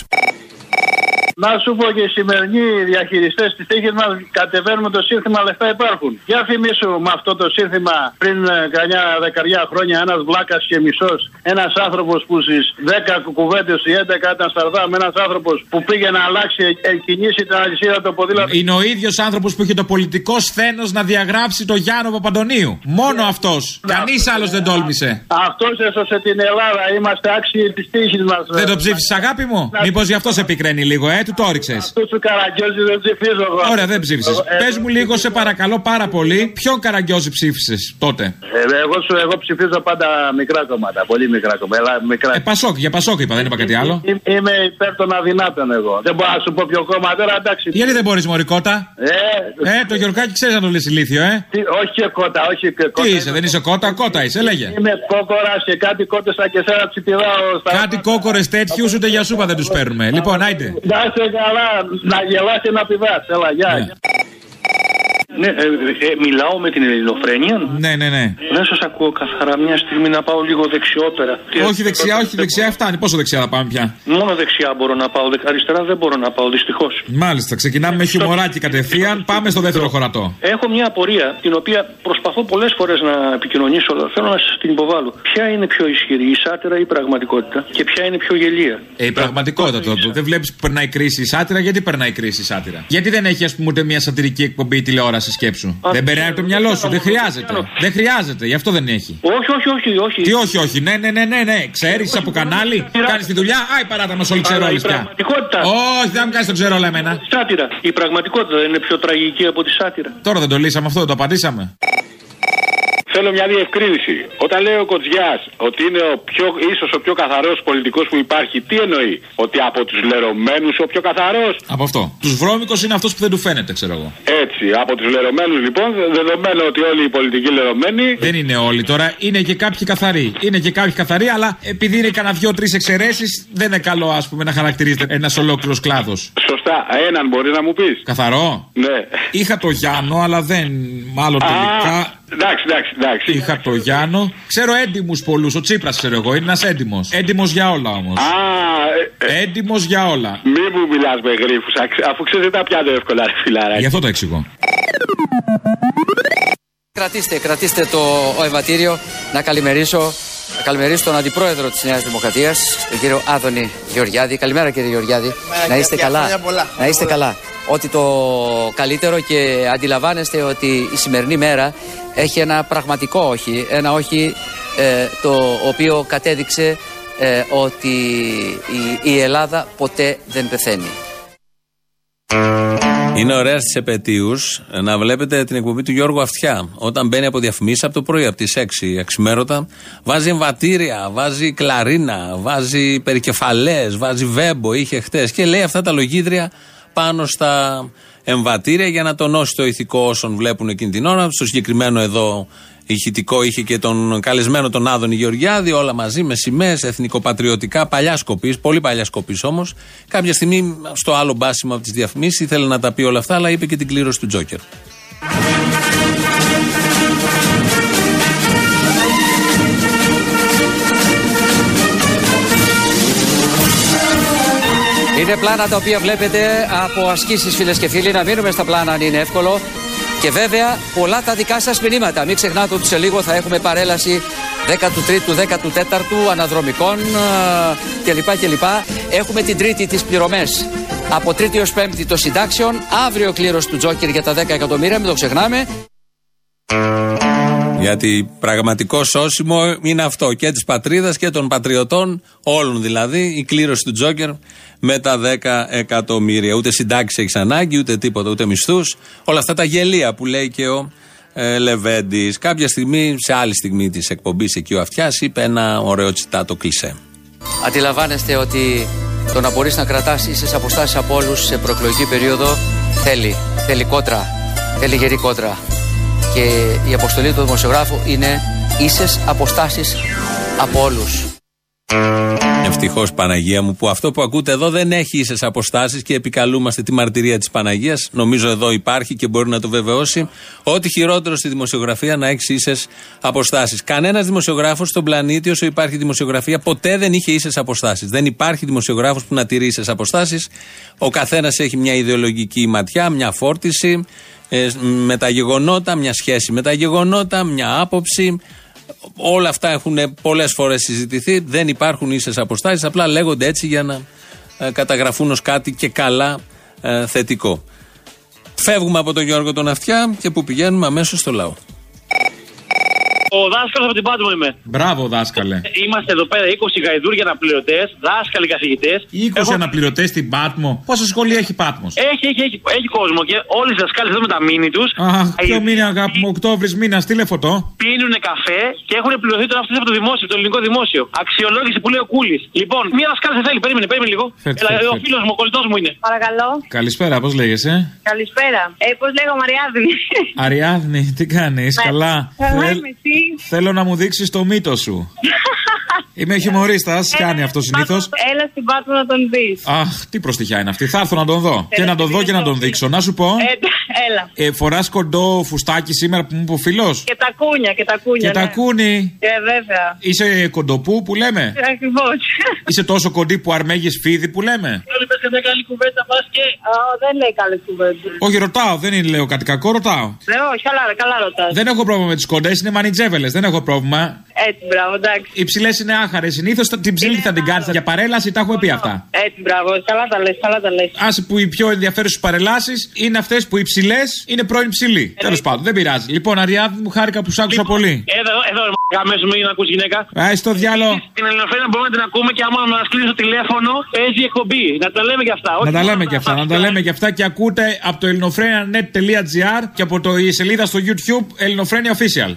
Να σου πω και οι σημερινοί διαχειριστές της τύχης μας κατεβαίνουν με το σύνθημα Λεφτά υπάρχουν. Για θυμίσου με αυτό το σύνθημα πριν ε, κανιά δεκαριά χρόνια ένας βλάκας και μισός, ένας άνθρωπος που στις 10 κουβέντε, οι 11 ήταν σταρδά, με ένας άνθρωπος που πήγε να αλλάξει, ε, κινήσει την αλυσίδα το ποδήλατο. Είναι ο ίδιος άνθρωπος που είχε το πολιτικό σθένος να διαγράψει το Γιάννο Παπαντονίου. Μόνο αυτός. Κανείς άλλος δεν τόλμησε. Αυτός έσωσε την Ελλάδα. Είμαστε άξιοι της τύχης μας. Δεν το ψήφισες, αγάπη μου; Μήπως γι' αυτό σε πικραίνει λίγο, ε, του το όριξες. Αυτός του καραγκιόζης δεν ψηφίζω εγώ. Ωραία, δεν ψήφισες. Πες μου λίγο, σε παρακαλώ πάρα πολύ, ποιον καραγκιόζη ψήφισες τότε; Ε, εγώ, σου, εγώ ψηφίζω πάντα μικρά κόμματα. Πολύ μικρά κόμματα. Μικρά... Ε, πασόκ, για Πασόκ είπα, δεν είπα κάτι άλλο. Είμαι, είμαι υπέρ των αδυνάτων εγώ. Δεν μπορώ να σου πω ποιο κόμμα τώρα, εντάξει. Γιατί δεν μπορείς, Μωρικότα. Ε, ε, το Γιορκάκι ξέρεις να το λε ηλίθιο, ε. Τι, όχι και κότα, όχι και κότα. Τι είσαι, δεν είσαι κότα, κότα είσαι, λέγε. Είμαι κόκορας και κάτι κότε σαν και σένα ψηφιδάω. Κάτι κόκορες τέτοιους ούτε για σούπα δεν τους παίρνουμε. Λοιπόν, άιτε. Να είσαι καλά, να γελάσει να πηδάς. Έλα, γεια. Ναι, ε, ε, μιλάω με την ελληνοφρένεια. Ναι, ναι, ναι. Δεν σας ακούω καθαρά. Μια στιγμή να πάω λίγο δεξιότερα. Όχι δεξιά, όχι δεξιά, φτάνει. Πόσο δεξιά θα πάμε πια; Μόνο δεξιά μπορώ να πάω. Αριστερά δεν μπορώ να πάω, δυστυχώς. Μάλιστα, ξεκινάμε με χιουμοράκι κατευθείαν. Πάμε στο δεύτερο χωρατό. Έχω μια απορία την οποία προσπαθώ πολλές φορές να επικοινωνήσω. αλλά Θέλω να σας την υποβάλω. Ποια είναι πιο ισχυρή, η σάτυρα ή η πραγματικότητα; Και ποια είναι πιο γελία; Ε, η πραγματικότητα τότε. Δεν βλέπεις που περνάει κρίση η σάτυρα, γιατί περνάει κρίση η σάτυρα; Γιατί δεν έχει, ας πούμε, ούτε μια σατυρική εκπομπή τηλεόραση; Σκέψου. Δεν περνάει από το μυαλό σου. Δεν χρειάζεται. Δεν χρειάζεται. Γι' αυτό δεν έχει. Όχι, όχι, όχι. όχι. Τι όχι, όχι. Ναι, ναι, ναι, ναι. ναι. Ξέρεις από κανάλι, κάνεις τη δουλειά. Άι παράτα μας όλοι ξέρω Η πραγματικότητα. Όχι, δεν μου κάνεις το ξέρω εμένα. Σάτυρα. Η πραγματικότητα δεν είναι πιο τραγική από τη σάτυρα. Τώρα δεν το λύσαμε αυτό, δεν το απαντήσαμε. Θέλω μια διευκρίνηση. Όταν λέει ο Κοτζιάς ότι είναι ο πιο, ίσως ο πιο καθαρός πολιτικός που υπάρχει, τι εννοεί, Ότι από τους λερωμένους ο πιο καθαρός; Από αυτό. Τους βρώμικο είναι αυτό που δεν του φαίνεται, ξέρω εγώ. Έτσι, από τους λερωμένους λοιπόν, δεδομένου ότι όλοι οι πολιτικοί λερωμένοι. Δεν είναι όλοι τώρα, είναι και κάποιοι καθαροί. Είναι και κάποιοι καθαροί, αλλά επειδή είναι κανένα δύο-τρει εξαιρέσεις, δεν είναι καλό, ας πούμε, να χαρακτηρίζεται ένας ολόκληρος κλάδος. Σωστά, έναν μπορεί να μου πεις. Καθαρό; Ναι. Είχα το Γιάννο, αλλά δεν. Μάλλον τελικά. Εντάξει, εντάξει, εντάξει. Είχα το Γιάννο. Ξέρω έντιμους πολλούς. Ο Τσίπρας ξέρω εγώ. Είναι ένας έντιμος. Έντιμος για όλα όμως. Α, ε, ε, Έντιμος για όλα. Μη μου μιλάς με γρήφου, αφού ξέρεις δεν τα πιάνω εύκολα, ρε φιλάρα. Γι' αυτό το εξηγώ. Κρατήστε, κρατήστε το ο ευατήριο να καλημερίσω Να καλημερίσω τον Αντιπρόεδρο της Νέας Δημοκρατίας, τον κύριο Άδωνη Γεωργιάδη. Καλημέρα κύριε Γεωργιάδη. να είστε και- καλά. χρόνια πολλά. Να είστε καλά. Ότι το καλύτερο και αντιλαμβάνεστε ότι η σημερινή μέρα έχει ένα πραγματικό όχι. Ένα όχι ε, το οποίο κατέδειξε ε, ότι η, η Ελλάδα ποτέ δεν πεθαίνει. Είναι ωραία στις επαιτίους να βλέπετε την εκπομπή του Γιώργου Αυτιά. Όταν μπαίνει από διαφημίσεις από το πρωί, από τις 6 αξιμέρωτα, βάζει εμβατήρια, βάζει κλαρίνα, βάζει περικεφαλές, βάζει βέμπο, είχε χτες και λέει αυτά τα λογίδρια πάνω στα εμβατήρια για να τονώσει το ηθικό όσων βλέπουν εκείνη την ώρα. Στο συγκεκριμένο εδώ ηχητικό είχε και τον καλεσμένο τον Άδωνη Γεωργιάδη, όλα μαζί με σημαίες, εθνικοπατριωτικά, παλιά σκοπής, πολύ παλιά σκοπής όμως. Κάποια στιγμή στο άλλο μπάσιμο από τις διαφημίσεις ήθελε να τα πει όλα αυτά, αλλά είπε και την κλήρωση του Τζόκερ. Είναι πλάνα τα οποία βλέπετε από ασκήσεις φίλες και φίλοι. Να μείνουμε στα πλάνα αν είναι εύκολο. Και βέβαια πολλά τα δικά σας μηνύματα. Μην ξεχνάτε ότι σε λίγο θα έχουμε παρέλαση 13ου, 14ου, αναδρομικών ε, κλπ. κλπ. Έχουμε την τρίτη τις πληρωμές. Από τρίτη ως πέμπτη των συντάξεων. Αύριο κλήρωση του Τζόκερ για τα 10 εκατομμύρια. Μην το ξεχνάμε. Γιατί πραγματικό σώσιμο είναι αυτό και της πατρίδας και των πατριωτών, όλων δηλαδή, η κλήρωση του Τζόκερ με τα 10 εκατομμύρια. Ούτε συντάξεις έχεις ανάγκη, ούτε τίποτα, ούτε μισθούς. Όλα αυτά τα γελία που λέει και ο ε, Λεβέντης. Κάποια στιγμή, σε άλλη στιγμή της εκπομπής, εκεί ο Αυτιάς είπε ένα ωραίο τσιτάτο κλισέ. Αντιλαμβάνεστε ότι το να μπορείς να κρατάς ίσες αποστάσεις από όλους σε προεκλογική περίοδο θέλει, θέλει κότρα, θέλει γερή κότρα. Και η αποστολή του δημοσιογράφου είναι ίσες αποστάσεις από όλους. Ευτυχώς Παναγία μου που αυτό που ακούτε εδώ δεν έχει ίσες αποστάσεις και επικαλούμαστε τη μαρτυρία της Παναγίας. Νομίζω εδώ υπάρχει και μπορεί να το βεβαιώσει. Ό,τι χειρότερο στη δημοσιογραφία να έχεις ίσες αποστάσεις. Κανένας δημοσιογράφος στον πλανήτη, όσο υπάρχει δημοσιογραφία, ποτέ δεν είχε ίσες αποστάσεις. Δεν υπάρχει δημοσιογράφος που να τηρεί ίσες αποστάσεις. Ο καθένας έχει μια ιδεολογική ματιά, μια φόρτιση ε, με τα γεγονότα, μια σχέση με τα γεγονότα, μια άποψη. Όλα αυτά έχουν πολλές φορές συζητηθεί. Δεν υπάρχουν ίσες αποστάσεις. Απλά λέγονται έτσι για να ε, καταγραφούν ως κάτι και καλά ε, θετικό. Φεύγουμε από τον Γιώργο τον Αυτιά και που πηγαίνουμε αμέσως στο λαό. Ο δάσκαλος από την Πάτμο είμαι. Μπράβο, δάσκαλε. Είμαστε εδώ πέρα 20 γαϊδούρια αναπληρωτές, δάσκαλοι καθηγητές. 20 αναπληρωτές στην Πάτμο. Πόσα σχολεία έχει Πάτμος; Έχει, έχει, έχει, έχει κόσμο και όλοι οι δασκάλοι εδώ με τα μήνυ τους. Αχ, ποιο μήνα, αγάπη μου, Οκτώβρης μήνα, στείλε φωτό. Πίνουν καφέ και έχουν πληρωθεί τώρα αυτέ από το δημόσιο, το ελληνικό δημόσιο. Αξιολόγηση που λέει ο Κούλης. Λοιπόν, μία δασκάλα δεν θέλει, περίμενε, περίμενε λίγο. Φέρτε, Έλα, φέρτε, ο φέρτε. φίλος μου, ο κολλητός μου είναι. Παρακαλώ. Καλησπέρα, πώς λέγεσαι; Καλησπέρα. Ε, πώς λέγω Μαριάδη. Αριάδνη, τι κάνεις, καλά; Καλά Θέλ- είμαι εσύ; Θέλω να μου δείξεις το μύτο σου. Είμαι χιουμορίστα, κάνει αυτό συνήθως. Έλα στην Πάτμο να τον δεις. Αχ, τι προστιχιά είναι αυτή. Θα έρθω να τον δω. Και να τον δω και να τον δείξω. Να σου πω. έλα. Ε, Φοράς κοντό φουστάκι σήμερα που μου είπε ο φίλος; Και τα κούνια, και τα κούνια. Και τα ναι. κούνι. Ε, βέβαια. Είσαι κοντοπού που λέμε; Ακριβώς. Είσαι τόσο κοντή που αρμέγεις φίδι που λέμε; Όλοι πες μια καλή κουβέντα, πας και. δεν λέει καλέ κουβέντε. Όχι, ρωτάω, δεν είναι λέω κάτι κακό, ρωτάω. Ναι, όχι, καλά, καλά ρωτάς. Δεν έχω πρόβλημα με τις κοντέ, είναι μανιτζέβελες, δεν έχω πρόβλημα. Έτσι, μπράβο, εντάξει. Οι ψηλέ είναι άχαρες. Συνήθως την ψήλη θα την κάνεις για παρέλαση, τα έχουμε πει αυτά. Έτσι, μπράβο. Καλά τα λες, καλά τα λες. Άσε που οι πιο ενδιαφέρουσες παρελάσεις είναι αυτές που οι ψηλές είναι πρώην ψηλοί. Τέλος πάντων, δεν πειράζει. Λοιπόν, Αριάδη μου χάρηκα που σ' άκουσα πολύ. Εδώ, εδώ, ρε, αμέσως μην ακούς γυναίκα. Α, στο διάλογο. Την Ελληνοφρένα μπορούμε να την ακούμε και άμα μα κλείσει το τηλέφωνο, παίζει εκπομπή. Να τα λέμε και αυτά. Να τα λέμε και αυτά, να τα λέμε και αυτά και ακούτε από το ελληνοφρένια.net.gr και από το, η σελίδα στο YouTube Ελληνοφρένια Official.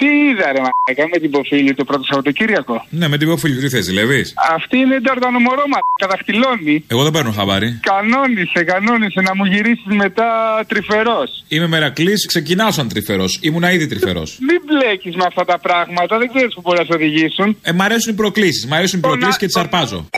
Τι είδα ρε μαλάκα με την υποφίλη το πρώτο Σαββατοκύριακο; Ναι, με την υποφίλη, τι θες, ζηλεύεις; Αυτή είναι ταρτανομορό μα. Καταχτυλώνει. Εγώ δεν παίρνω χαμπάρι. Κανόνισε, κανόνισε να μου γυρίσεις μετά τρυφερός. Είμαι μερακλής, ξεκινάω σαν τρυφερός. Ήμουνα ήδη τρυφερός. Μην μπλέκεις με αυτά τα πράγματα, δεν ξέρεις που μπορεί να σε οδηγήσουν. Ε, μ' αρέσουν οι προκλήσεις. Μ' αρέσουν οι προκλήσεις και τις αρπάζω.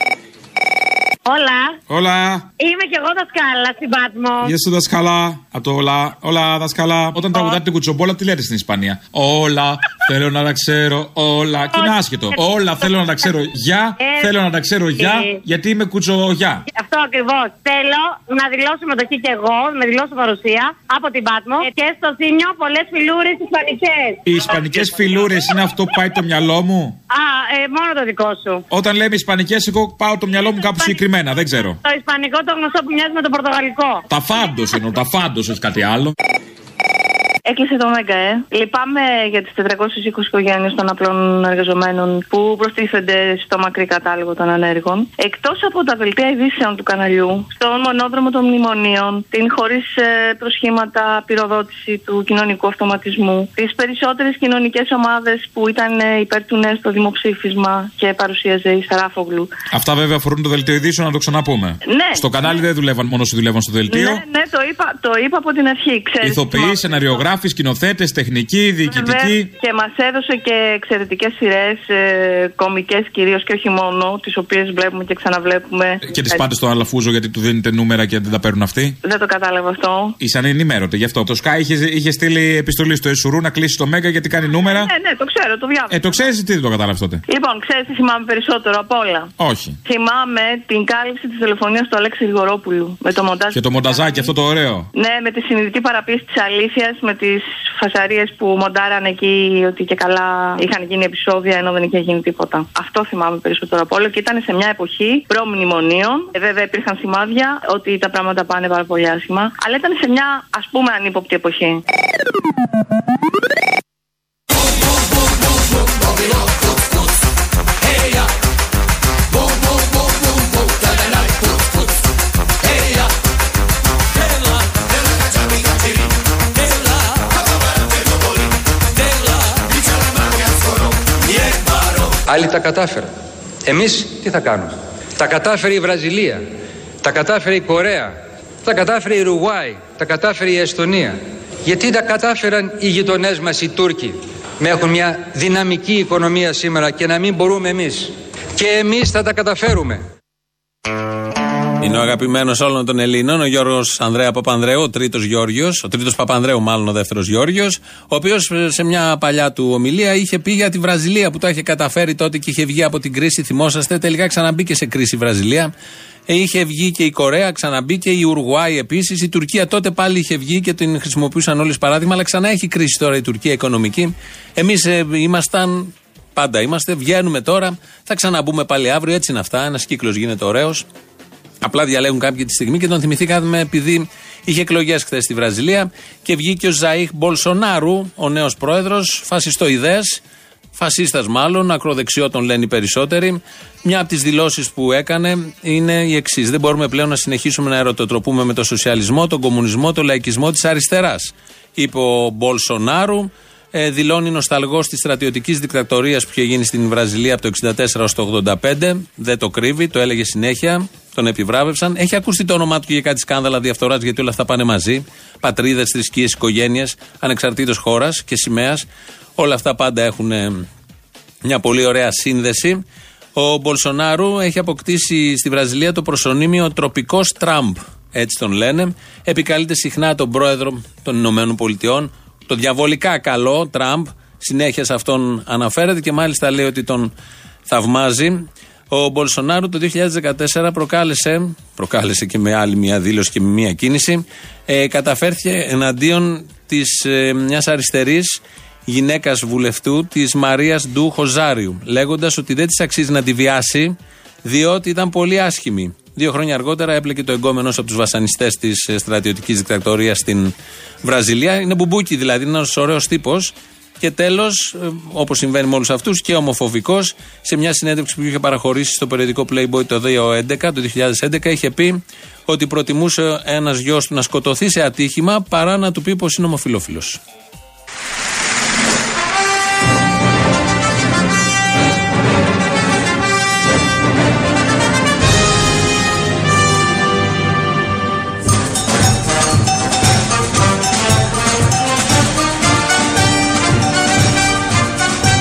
Όλα. Όλα. Είμαι κι εγώ δασκάλα στην Πάτμο. Γεια σου, δασκαλά. Από το όλα. Όλα, δασκαλά. Όταν τραγουδάτε την κουτσομπόλα, τι λέτε στην Ισπανία; Όλα. Θέλω να τα ξέρω. Όλα. Και είναι άσχετο. Όλα θέλω να τα ξέρω. Για. Ε, Θέλω να τα ξέρω. Για. ε. Γιατί είμαι κουτσογιά. Αυτό Αυτό ακριβώς. Θέλω να δηλώσω μετοχή και εγώ, με δηλώσω παρουσία από την Πάτμο και στο Θήμιο πολλές φιλούρες ισπανικές. Οι ισπανικές φιλούρες είναι αυτό που πάει το μυαλό μου; Α, ε, μόνο το δικό σου. Όταν λέμε ισπανικές, εγώ πάω το μυαλό μου κάπου συγκεκριμένα, δεν ξέρω. Το ισπανικό το γνωστό που μοιάζει με το πορτογαλικό. Τα φάντος εννοώ, τα φάντος κάτι άλλο. Έκλεισε το ΜΕΓΑ, ε. Λυπάμαι για τις 420 οικογένειες των απλών εργαζομένων που προστίθενται στο μακρύ κατάλογο των ανέργων. Εκτός από τα δελτία ειδήσεων του καναλιού, στον μονόδρομο των μνημονίων, την χωρίς προσχήματα πυροδότηση του κοινωνικού αυτοματισμού, τις περισσότερες κοινωνικές ομάδες που ήταν ε, υπέρ του ναι στο δημοψήφισμα και παρουσίαζε η Σαράφογλου. Αυτά βέβαια αφορούν το δελτίο ειδήσεων, να το ξαναπούμε. Ναι. Στο κανάλι δεν δουλεύαν μόνο σου δουλεύαν στο δελτίο. Ναι, ναι, το είπα, το είπα από την αρχή. Ξέρεις, Ηθοποιοί, σεναριογράφοι, σκηνοθέτες, τεχνικοί, διοικητικοί. Και μας έδωσε και εξαιρετικές σειρές, ε, κομικές κυρίως και όχι μόνο, τις οποίες βλέπουμε και ξαναβλέπουμε. Και τις πάτε στο Αλαφούζο γιατί του δίνετε νούμερα και δεν τα παίρνουν αυτοί; Δεν το κατάλαβα αυτό. Ήσαν ενημέρωτε γι' αυτό. Το Sky είχε, είχε στείλει επιστολή στο Εσουρού να κλείσει το Μέγα γιατί κάνει νούμερα. Ναι, ναι, το ξέρω, το διάβασα. Ε, το ξέρεις τι δεν το κατάλαβες τότε; Λοιπόν, ξέρεις τι θυμάμαι περισσότερο απ' όλα; Όχι. Θυμάμαι την κάλυψη της τηλεφωνίας του Αλέξη Γρηγορόπουλου με το μοντάζ. Και το μονταζάκι αυτό το ωραίο. Ναι, με τη συνειδητή παραποίηση της αλήθεια, με τις φασαρίες που μοντάραν εκεί ότι και καλά είχαν γίνει επεισόδια ενώ δεν είχε γίνει τίποτα. Αυτό θυμάμαι περισσότερο από όλο και ήταν σε μια εποχή προ-μνημονίων. Ε, βέβαια υπήρχαν σημάδια ότι τα πράγματα πάνε πάρα πολύ άσχημα, αλλά ήταν σε μια ας πούμε ανύποπτη εποχή. Άλλοι τα κατάφεραν. Εμείς τι θα κάνουμε; Τα κατάφερε η Βραζιλία. Τα κατάφερε η Κορέα. Τα κατάφερε η Ρουγουάη. Τα κατάφερε η Εστονία. Γιατί τα κατάφεραν οι γειτονές μας οι Τούρκοι. Με έχουν μια δυναμική οικονομία σήμερα και να μην μπορούμε εμείς. Και εμείς θα τα καταφέρουμε. Είναι ο αγαπημένος όλων των Ελλήνων, ο Γιώργος Ανδρέα Παπανδρέου, ο τρίτος Γιώργιος, ο τρίτος Παπανδρέου, μάλλον ο δεύτερος Γιώργιος, ο οποίος σε μια παλιά του ομιλία είχε πει για τη Βραζιλία που το είχε καταφέρει τότε και είχε βγει από την κρίση. Θυμόσαστε, τελικά ξαναμπήκε σε κρίση η Βραζιλία. Ε, είχε βγει και η Κορέα, ξαναμπήκε η Ουρουάη επίσης. Η Τουρκία τότε πάλι είχε βγει και την χρησιμοποιούσαν όλες παράδειγμα, αλλά ξανά έχει κρίση τώρα η Τουρκία οικονομική. Εμείς ε, ήμασταν, πάντα είμαστε, βγαίνουμε τώρα, θα ξαναμπούμε πάλι αύριο. Έτσι είναι αυτά. Ένας κύκλος γίνεται ωραίος. Απλά διαλέγουν κάποιοι τη στιγμή και τον θυμηθήκαμε επειδή είχε εκλογές χθες στη Βραζιλία και βγήκε ο Ζαΐχ Μπολσονάρου, ο νέος πρόεδρος, φασιστοειδές, φασίστας μάλλον, ακροδεξιό τον λένε οι περισσότεροι. Μια από τις δηλώσεις που έκανε είναι η εξής: Δεν μπορούμε πλέον να συνεχίσουμε να ερωτοτροπούμε με το σοσιαλισμό, τον κομμουνισμό, τον λαϊκισμό της αριστεράς. Είπε ο Μπολσονάρου, ε, δηλώνει νοσταλγός της στρατιωτικής δικτατορίας που είχε γίνει στην Βραζιλία από το 64 έω το 85. Δεν το κρύβει, το έλεγε συνέχεια. Τον επιβράβευσαν. Έχει ακούσει το όνομά του και για κάτι σκάνδαλα διαφθοράς, γιατί όλα αυτά πάνε μαζί. Πατρίδες, θρησκείες, οικογένειες, ανεξαρτήτως χώρας και σημαίας. Όλα αυτά πάντα έχουν ε, μια πολύ ωραία σύνδεση. Ο Μπολσονάρου έχει αποκτήσει στη Βραζιλία το προσωνύμιο Τροπικός Τραμπ. Έτσι τον λένε. Επικαλείται συχνά τον πρόεδρο των Ηνωμένων Πολιτειών, το διαβολικά καλό Τραμπ. Συνέχεια σε αυτόν αναφέρεται και μάλιστα λέει ότι τον θαυμάζει. Ο Μπολσονάρου το 2014 προκάλεσε, προκάλεσε και με άλλη μια δήλωση και με μια κίνηση, ε, καταφέρθηκε εναντίον της ε, μιας αριστερής γυναίκας βουλευτού της Μαρίας Ντου Χοζάριου, λέγοντας ότι δεν της αξίζει να τη βιάσει διότι ήταν πολύ άσχημη. Δύο χρόνια αργότερα έπλεκε το εγκόμενο από τους βασανιστές της στρατιωτικής δικτατορίας στην Βραζιλία. Είναι μπουμπούκι δηλαδή, είναι ένας ωραίος τύπος. Και τέλος, όπως συμβαίνει με όλους αυτούς, και ομοφοβικός, σε μια συνέντευξη που είχε παραχωρήσει στο περιοδικό Playboy το 2011, το 2011, είχε πει ότι προτιμούσε ένας γιος του να σκοτωθεί σε ατύχημα παρά να του πει πως είναι ομοφυλόφιλο.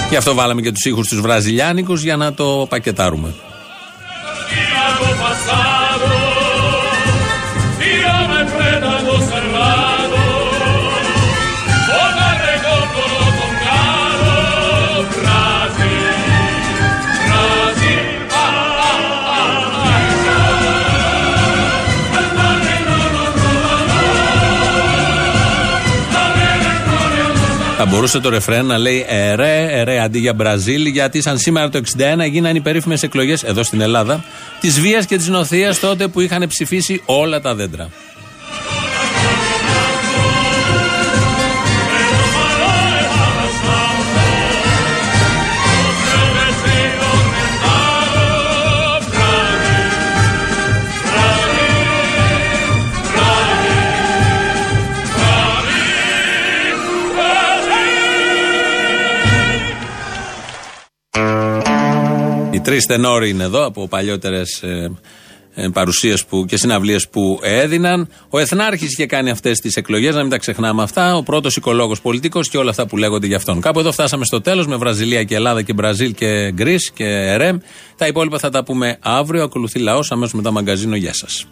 Γι' αυτό βάλαμε και τους ήχους τους Βραζιλιάνικους για να το πακετάρουμε. Μπορούσε το ρεφρέν να λέει ερέ, ερέ αντί για Μπραζίλ, γιατί σαν σήμερα το 61 γίνανε οι περίφημες εκλογές εδώ στην Ελλάδα της βίας και της νοθείας τότε που είχαν ψηφίσει όλα τα δέντρα. Τρεις τενόροι είναι εδώ από παλιότερες ε, ε, παρουσίες και συναυλίες που έδιναν. Ο Εθνάρχης είχε κάνει αυτές τις εκλογές, να μην τα ξεχνάμε αυτά. Ο πρώτος οικολόγος πολιτικός και όλα αυτά που λέγονται για αυτόν. Κάπου εδώ φτάσαμε στο τέλος με Βραζιλία και Ελλάδα και Μπραζίλ και Γκρι και ΕΡΕΜ. Τα υπόλοιπα θα τα πούμε αύριο. Ακολουθεί λαός αμέσως μετά μαγκαζίνο. Γεια σας.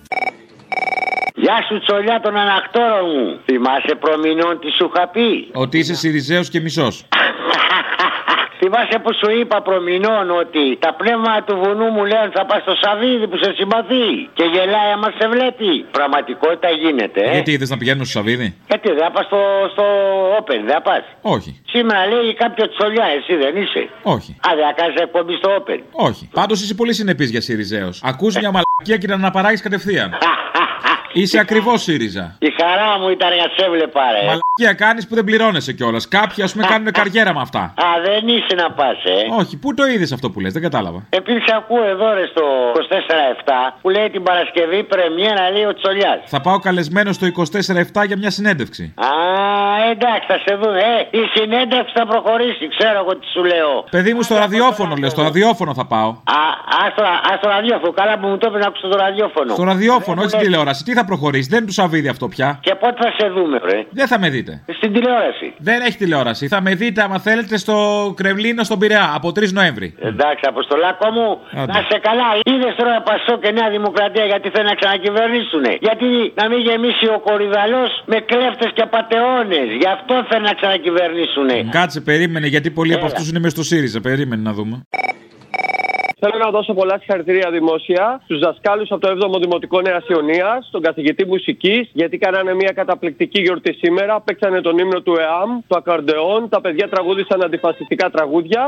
Γεια σου τσολιά των ανακτόρων μου. Θυμάσαι προμηνών τι σου είχα πει; Ότι είσαι Σιριζέος και μισός. Θυμάσαι που σου είπα προμηνών ότι τα πνεύματα του βουνού μου λένε θα πας στο Σαββίδι που σε συμπαθεί και γελάει άμα σε βλέπει. Πραγματικότητα γίνεται. Ε; Γιατί είδες να πηγαίνουν στο Σαββίδι. Γιατί δεν θα πας στο, στο Open, δεν θα πας. Όχι. Σήμερα λέει κάποιο τσολιά, εσύ δεν είσαι. Όχι. Α, δεν θα κάνεις εκπομπή στο Open. Όχι. Πάντως είσαι πολύ συνεπής για Σιριζέος. Ακούς μια μαλακία και να αναπαράγεις κατευθείαν. Είσαι ακριβώς ΣΥΡΙΖΑ. Η χαρά μου ήταν για σε βλέπα, ρε. Μαλακία κάνεις που δεν πληρώνεσαι κιόλας. Κάποιοι ας πούμε κάνουν καριέρα με αυτά. Α, δεν είσαι να πας, ε. Όχι, πού το είδες αυτό που λες, δεν κατάλαβα. Επειδή σε ακούω εδώ, ρε, στο 24-7 που λέει την Παρασκευή πρεμιέρα λέει ο Τσολιάς. Θα πάω καλεσμένο στο 24-7 για μια συνέντευξη. Α, εντάξει, θα σε δούμε. Ε, η συνέντευξη θα προχωρήσει, ξέρω εγώ τι σου λέω. Παιδί μου στο ραδιόφωνο, λες, στο ραδιόφωνο θα πάω. Α, α, στο, α, στο ραδιόφωνο. Καλά που μου το είπε να ακούσω το ραδιόφωνο. Στο ραδιόφωνο, όχι στην τηλεόραση. Τι θα προχωρήσει, δεν τους αβίδει αυτό πια. Και πότε θα σε δούμε, ρε. Δεν θα με δείτε. Στην τηλεόραση. Δεν έχει τηλεόραση. Θα με δείτε, άμα θέλετε, στο Κρεμλίνο στον Πειραιά από 3 Νοέμβρη. Εντάξει, Αποστολάκο μου, να σε καλά. Είδες τώρα Πασό και Νέα Δημοκρατία γιατί θέλουν να ξανακυβερνήσουν. Γιατί να μην γεμίσει ο κορυδαλός με κλέφτες και πατεώνε. Γι' αυτό θέλουν να ξανακυβερνήσουν. Κάτσε, περίμενε, γιατί πολλοί από αυτούς είναι μες στο ΣΥΡΙΖΑ. Περίμενε να δούμε. Θέλω να δώσω πολλά συγχαρητήρια δημόσια στους δασκάλους από το 7ο Δημοτικό Νέας Ιωνίας, στον καθηγητή μουσικής, γιατί κάνανε μια καταπληκτική γιορτή σήμερα. Παίξανε τον ύμνο του ΕΑΜ, το ακαρντεόν, τα παιδιά τραγούδισαν αντιφασιστικά τραγούδια.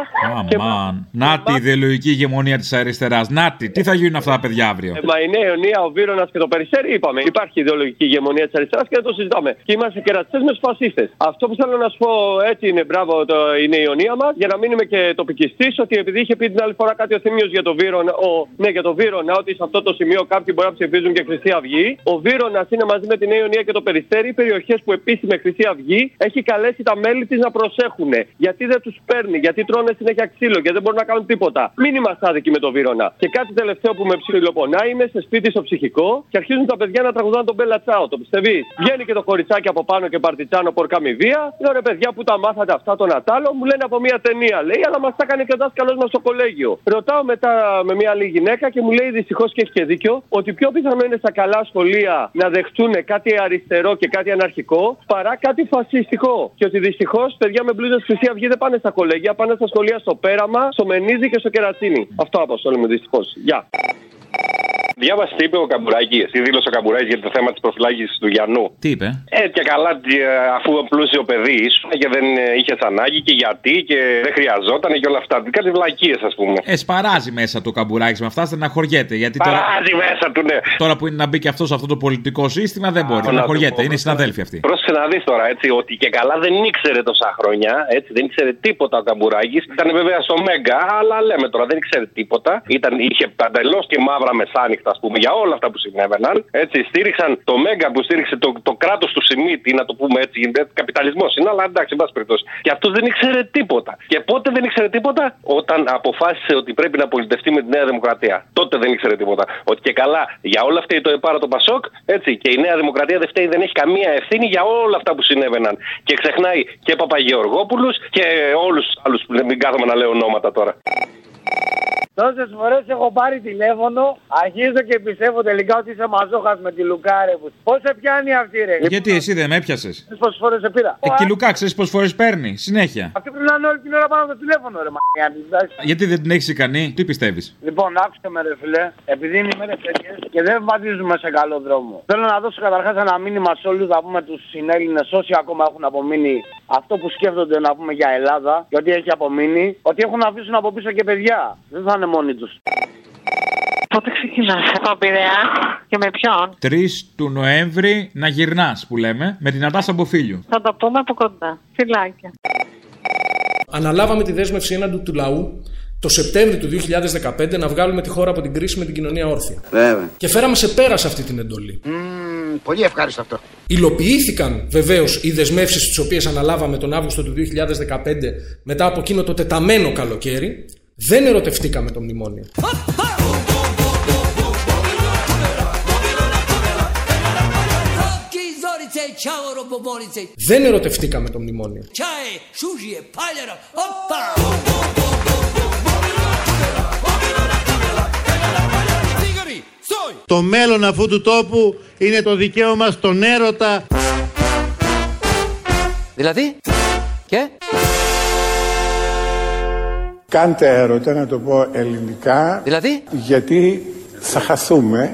Αμάν. Να τη ιδεολογική ηγεμονία της αριστεράς. Να τη, τι θα γίνουν αυτά τα παιδιά αύριο; Ε, μα η Νέα Ιωνία, ο Βίρονας και το Περισσέρι είπαμε. Υπάρχει ιδεολογική ηγεμονία της αριστεράς και δεν το συζητάμε. Και είμαστε κερατσιστέ με τους φασίστες. Αυτό που θέλω να σου πω έτσι είναι μπράβο το, η Νέα Ιωνία μας, για να μείνουμε και τοπικιστής, ότι επειδή είχε πει την άλλη φορά κάτι ο Θήμιο για το Βίρονα, ο, ναι, για το Βίρονα, ότι σε αυτό το σημείο κάποιοι μπορεί να ψηφίζουν και Χρυσή Αυγή. Ο Βίρονα είναι μαζί με την Νέα Ιωνία και το Περιστέρι, περιοχές που επίση με Χρυσή Αυγή έχει καλέσει τα μέλη της να προσέχουν. Γιατί δεν τους παίρνει, γιατί τρώνε συνέχεια ξύλο, γιατί δεν μπορούν να κάνουν τίποτα. Μην είμαστε άδικοι με το Βίρονα. Και κάτι τελευταίο που με ψιλοπονάει, είμαι σε σπίτι στο ψυχικό και αρχίζουν τα παιδιά να τραγουδάνε τον Μπέλα Τσάο. Το πιστεύεις; Βγαίνει και το κοριτσάκι από πάνω και παρτιτσάνο πορκάμι βία. Λέω ρε παιδιά που τα μάθατε αυτά τον Ατάλο, μου λένε από μια ταινία λέει, αλλά μας τα έκανε και ο δάσκαλο μας στο κολέγιο. Ρωτάω μετά με μια άλλη γυναίκα και μου λέει δυστυχώς και έχει και δίκιο ότι πιο πιθανό είναι στα καλά σχολεία να δεχτούν κάτι αριστερό και κάτι αναρχικό παρά κάτι φασιστικό. Και ότι δυστυχώς παιδιά με μπλούζες Χρυσή Αυγή δεν πάνε στα κολέγια, πάνε στα σχολεία στο Πέραμα, στο Μενίζι και στο Κερατσίνι. Αυτό αποστόλη μου δυστυχώς. Γεια. Διάβασε τι είπε ο Καμπουράκη, τι δήλωσε ο Καμπουράκης για το θέμα της προφυλάκησης του Γιαννού. Τι είπε; Ε, και καλά, τι, ε, αφού πλούσιο παιδί ήσουν και δεν είχες ανάγκη και γιατί και δεν χρειαζόταν και όλα αυτά. Κάτι βλακίες, ας πούμε. Ε, σπαράζει μέσα το καμπουράκι με αυτά, στεναχωριέται. Γιατί τώρα, Παράζει μέσα του, ναι. τώρα που είναι να μπει και αυτός σε αυτό το πολιτικό σύστημα δεν μπορεί. να το Στεναχωριέται. πω. Είναι συναδέλφοι αυτοί. Πρόσεχε να δεις τώρα έτσι ότι και καλά δεν ήξερε τόσα χρόνια, έτσι δεν ήξερε τίποτα ο Καμπουράκης. Ήταν βέβαια στο Μέγκα, αλλά λέμε τώρα δεν ήξερε τίποτα. Ήταν, είχε παντελώς και μαύρα μεσάνυχτα, ας πούμε, για όλα αυτά που συνέβαιναν. Έτσι, στήριξαν το Μέγκα που στήριξε το, το κράτος του Σιμίτη, να το πούμε έτσι. Καπιταλισμός είναι, αλλά εντάξει, εν πάση περιπτώσει. Και αυτός δεν ήξερε τίποτα. Και πότε δεν ήξερε τίποτα, όταν αποφάσισε ότι πρέπει να πολιτευτεί με τη Νέα Δημοκρατία. Τότε δεν ήξερε τίποτα. Ότι και καλά για όλα αυτά το επάρα το Πασόκ, έτσι. Και η Νέα Δημοκρατία δεν φταίει, δεν έχει καμία ευθύνη για όλα αυτά που συνέβαιναν. Και ξεχνάει και Παπαγεωργόπουλους και όλους τους άλλους που δεν κάθομαι να λέω ονόματα τώρα. Τόσες φορές έχω πάρει τηλέφωνο, αρχίζω και πιστεύω τελικά ότι είσαι μαζόχας με τη Λουκάρε. Πώς σε πιάνει αυτή, ρε; Γιατί εσύ δεν με έπιασες; Πόσες φορές σε πήρα. Εκεί Λουκά, ξέρεις πόσες φορές παίρνει. Συνέχεια. Αυτή πρέπει να είναι όλη την ώρα πάνω στο τηλέφωνο, ρε μαγιά. Γιατί δεν την έχεις ικανή, τι πιστεύεις; Λοιπόν, άκουσε με, ρε φιλέ, επειδή είναι ημέρες τέτοιες και δεν βαδίζουμε σε καλό δρόμο. Θέλω να δώσω καταρχάς ένα μήνυμα σε όλους, να πούμε τους συνέλληνες, όσοι ακόμα έχουν απομείνει αυτό που σκέφτονται να πούμε για Ελλάδα και ότι έχει απομείνει, ότι έχουν να αφήσουν από πίσω και παιδιά. Δεν θα είναι μόνοι τους. Πότε ξεκινάς από Πειραιά και με ποιον; 3 του Νοέμβρη να γυρνάς που λέμε με την Αντάσα Μποφίλιου. Θα το πούμε από κοντά. Φιλάκια. Αναλάβαμε τη δέσμευση έναντι του λαού το Σεπτέμβριο του 2015 να βγάλουμε τη χώρα από την κρίση με την κοινωνία όρθια. Βέβαια. Και φέραμε σε πέρα σε αυτή την εντολή. Μμμ, πολύ ευχάριστο αυτό. Υλοποιήθηκαν βεβαίως οι δεσμεύσεις τις οποίες αναλάβαμε τον Αύγουστο του 2015 μετά από εκείνο το τεταμένο καλοκαίρι. Δεν ερωτευτήκαμε το μνημόνιο. Δεν ερωτευτήκαμε το μνημόνιο. Το μέλλον αυτού του τόπου είναι το δικαίωμα στον έρωτα. Δηλαδή, και; Κάντε έρωτα να το πω ελληνικά. Δηλαδή; Γιατί θα χαθούμε.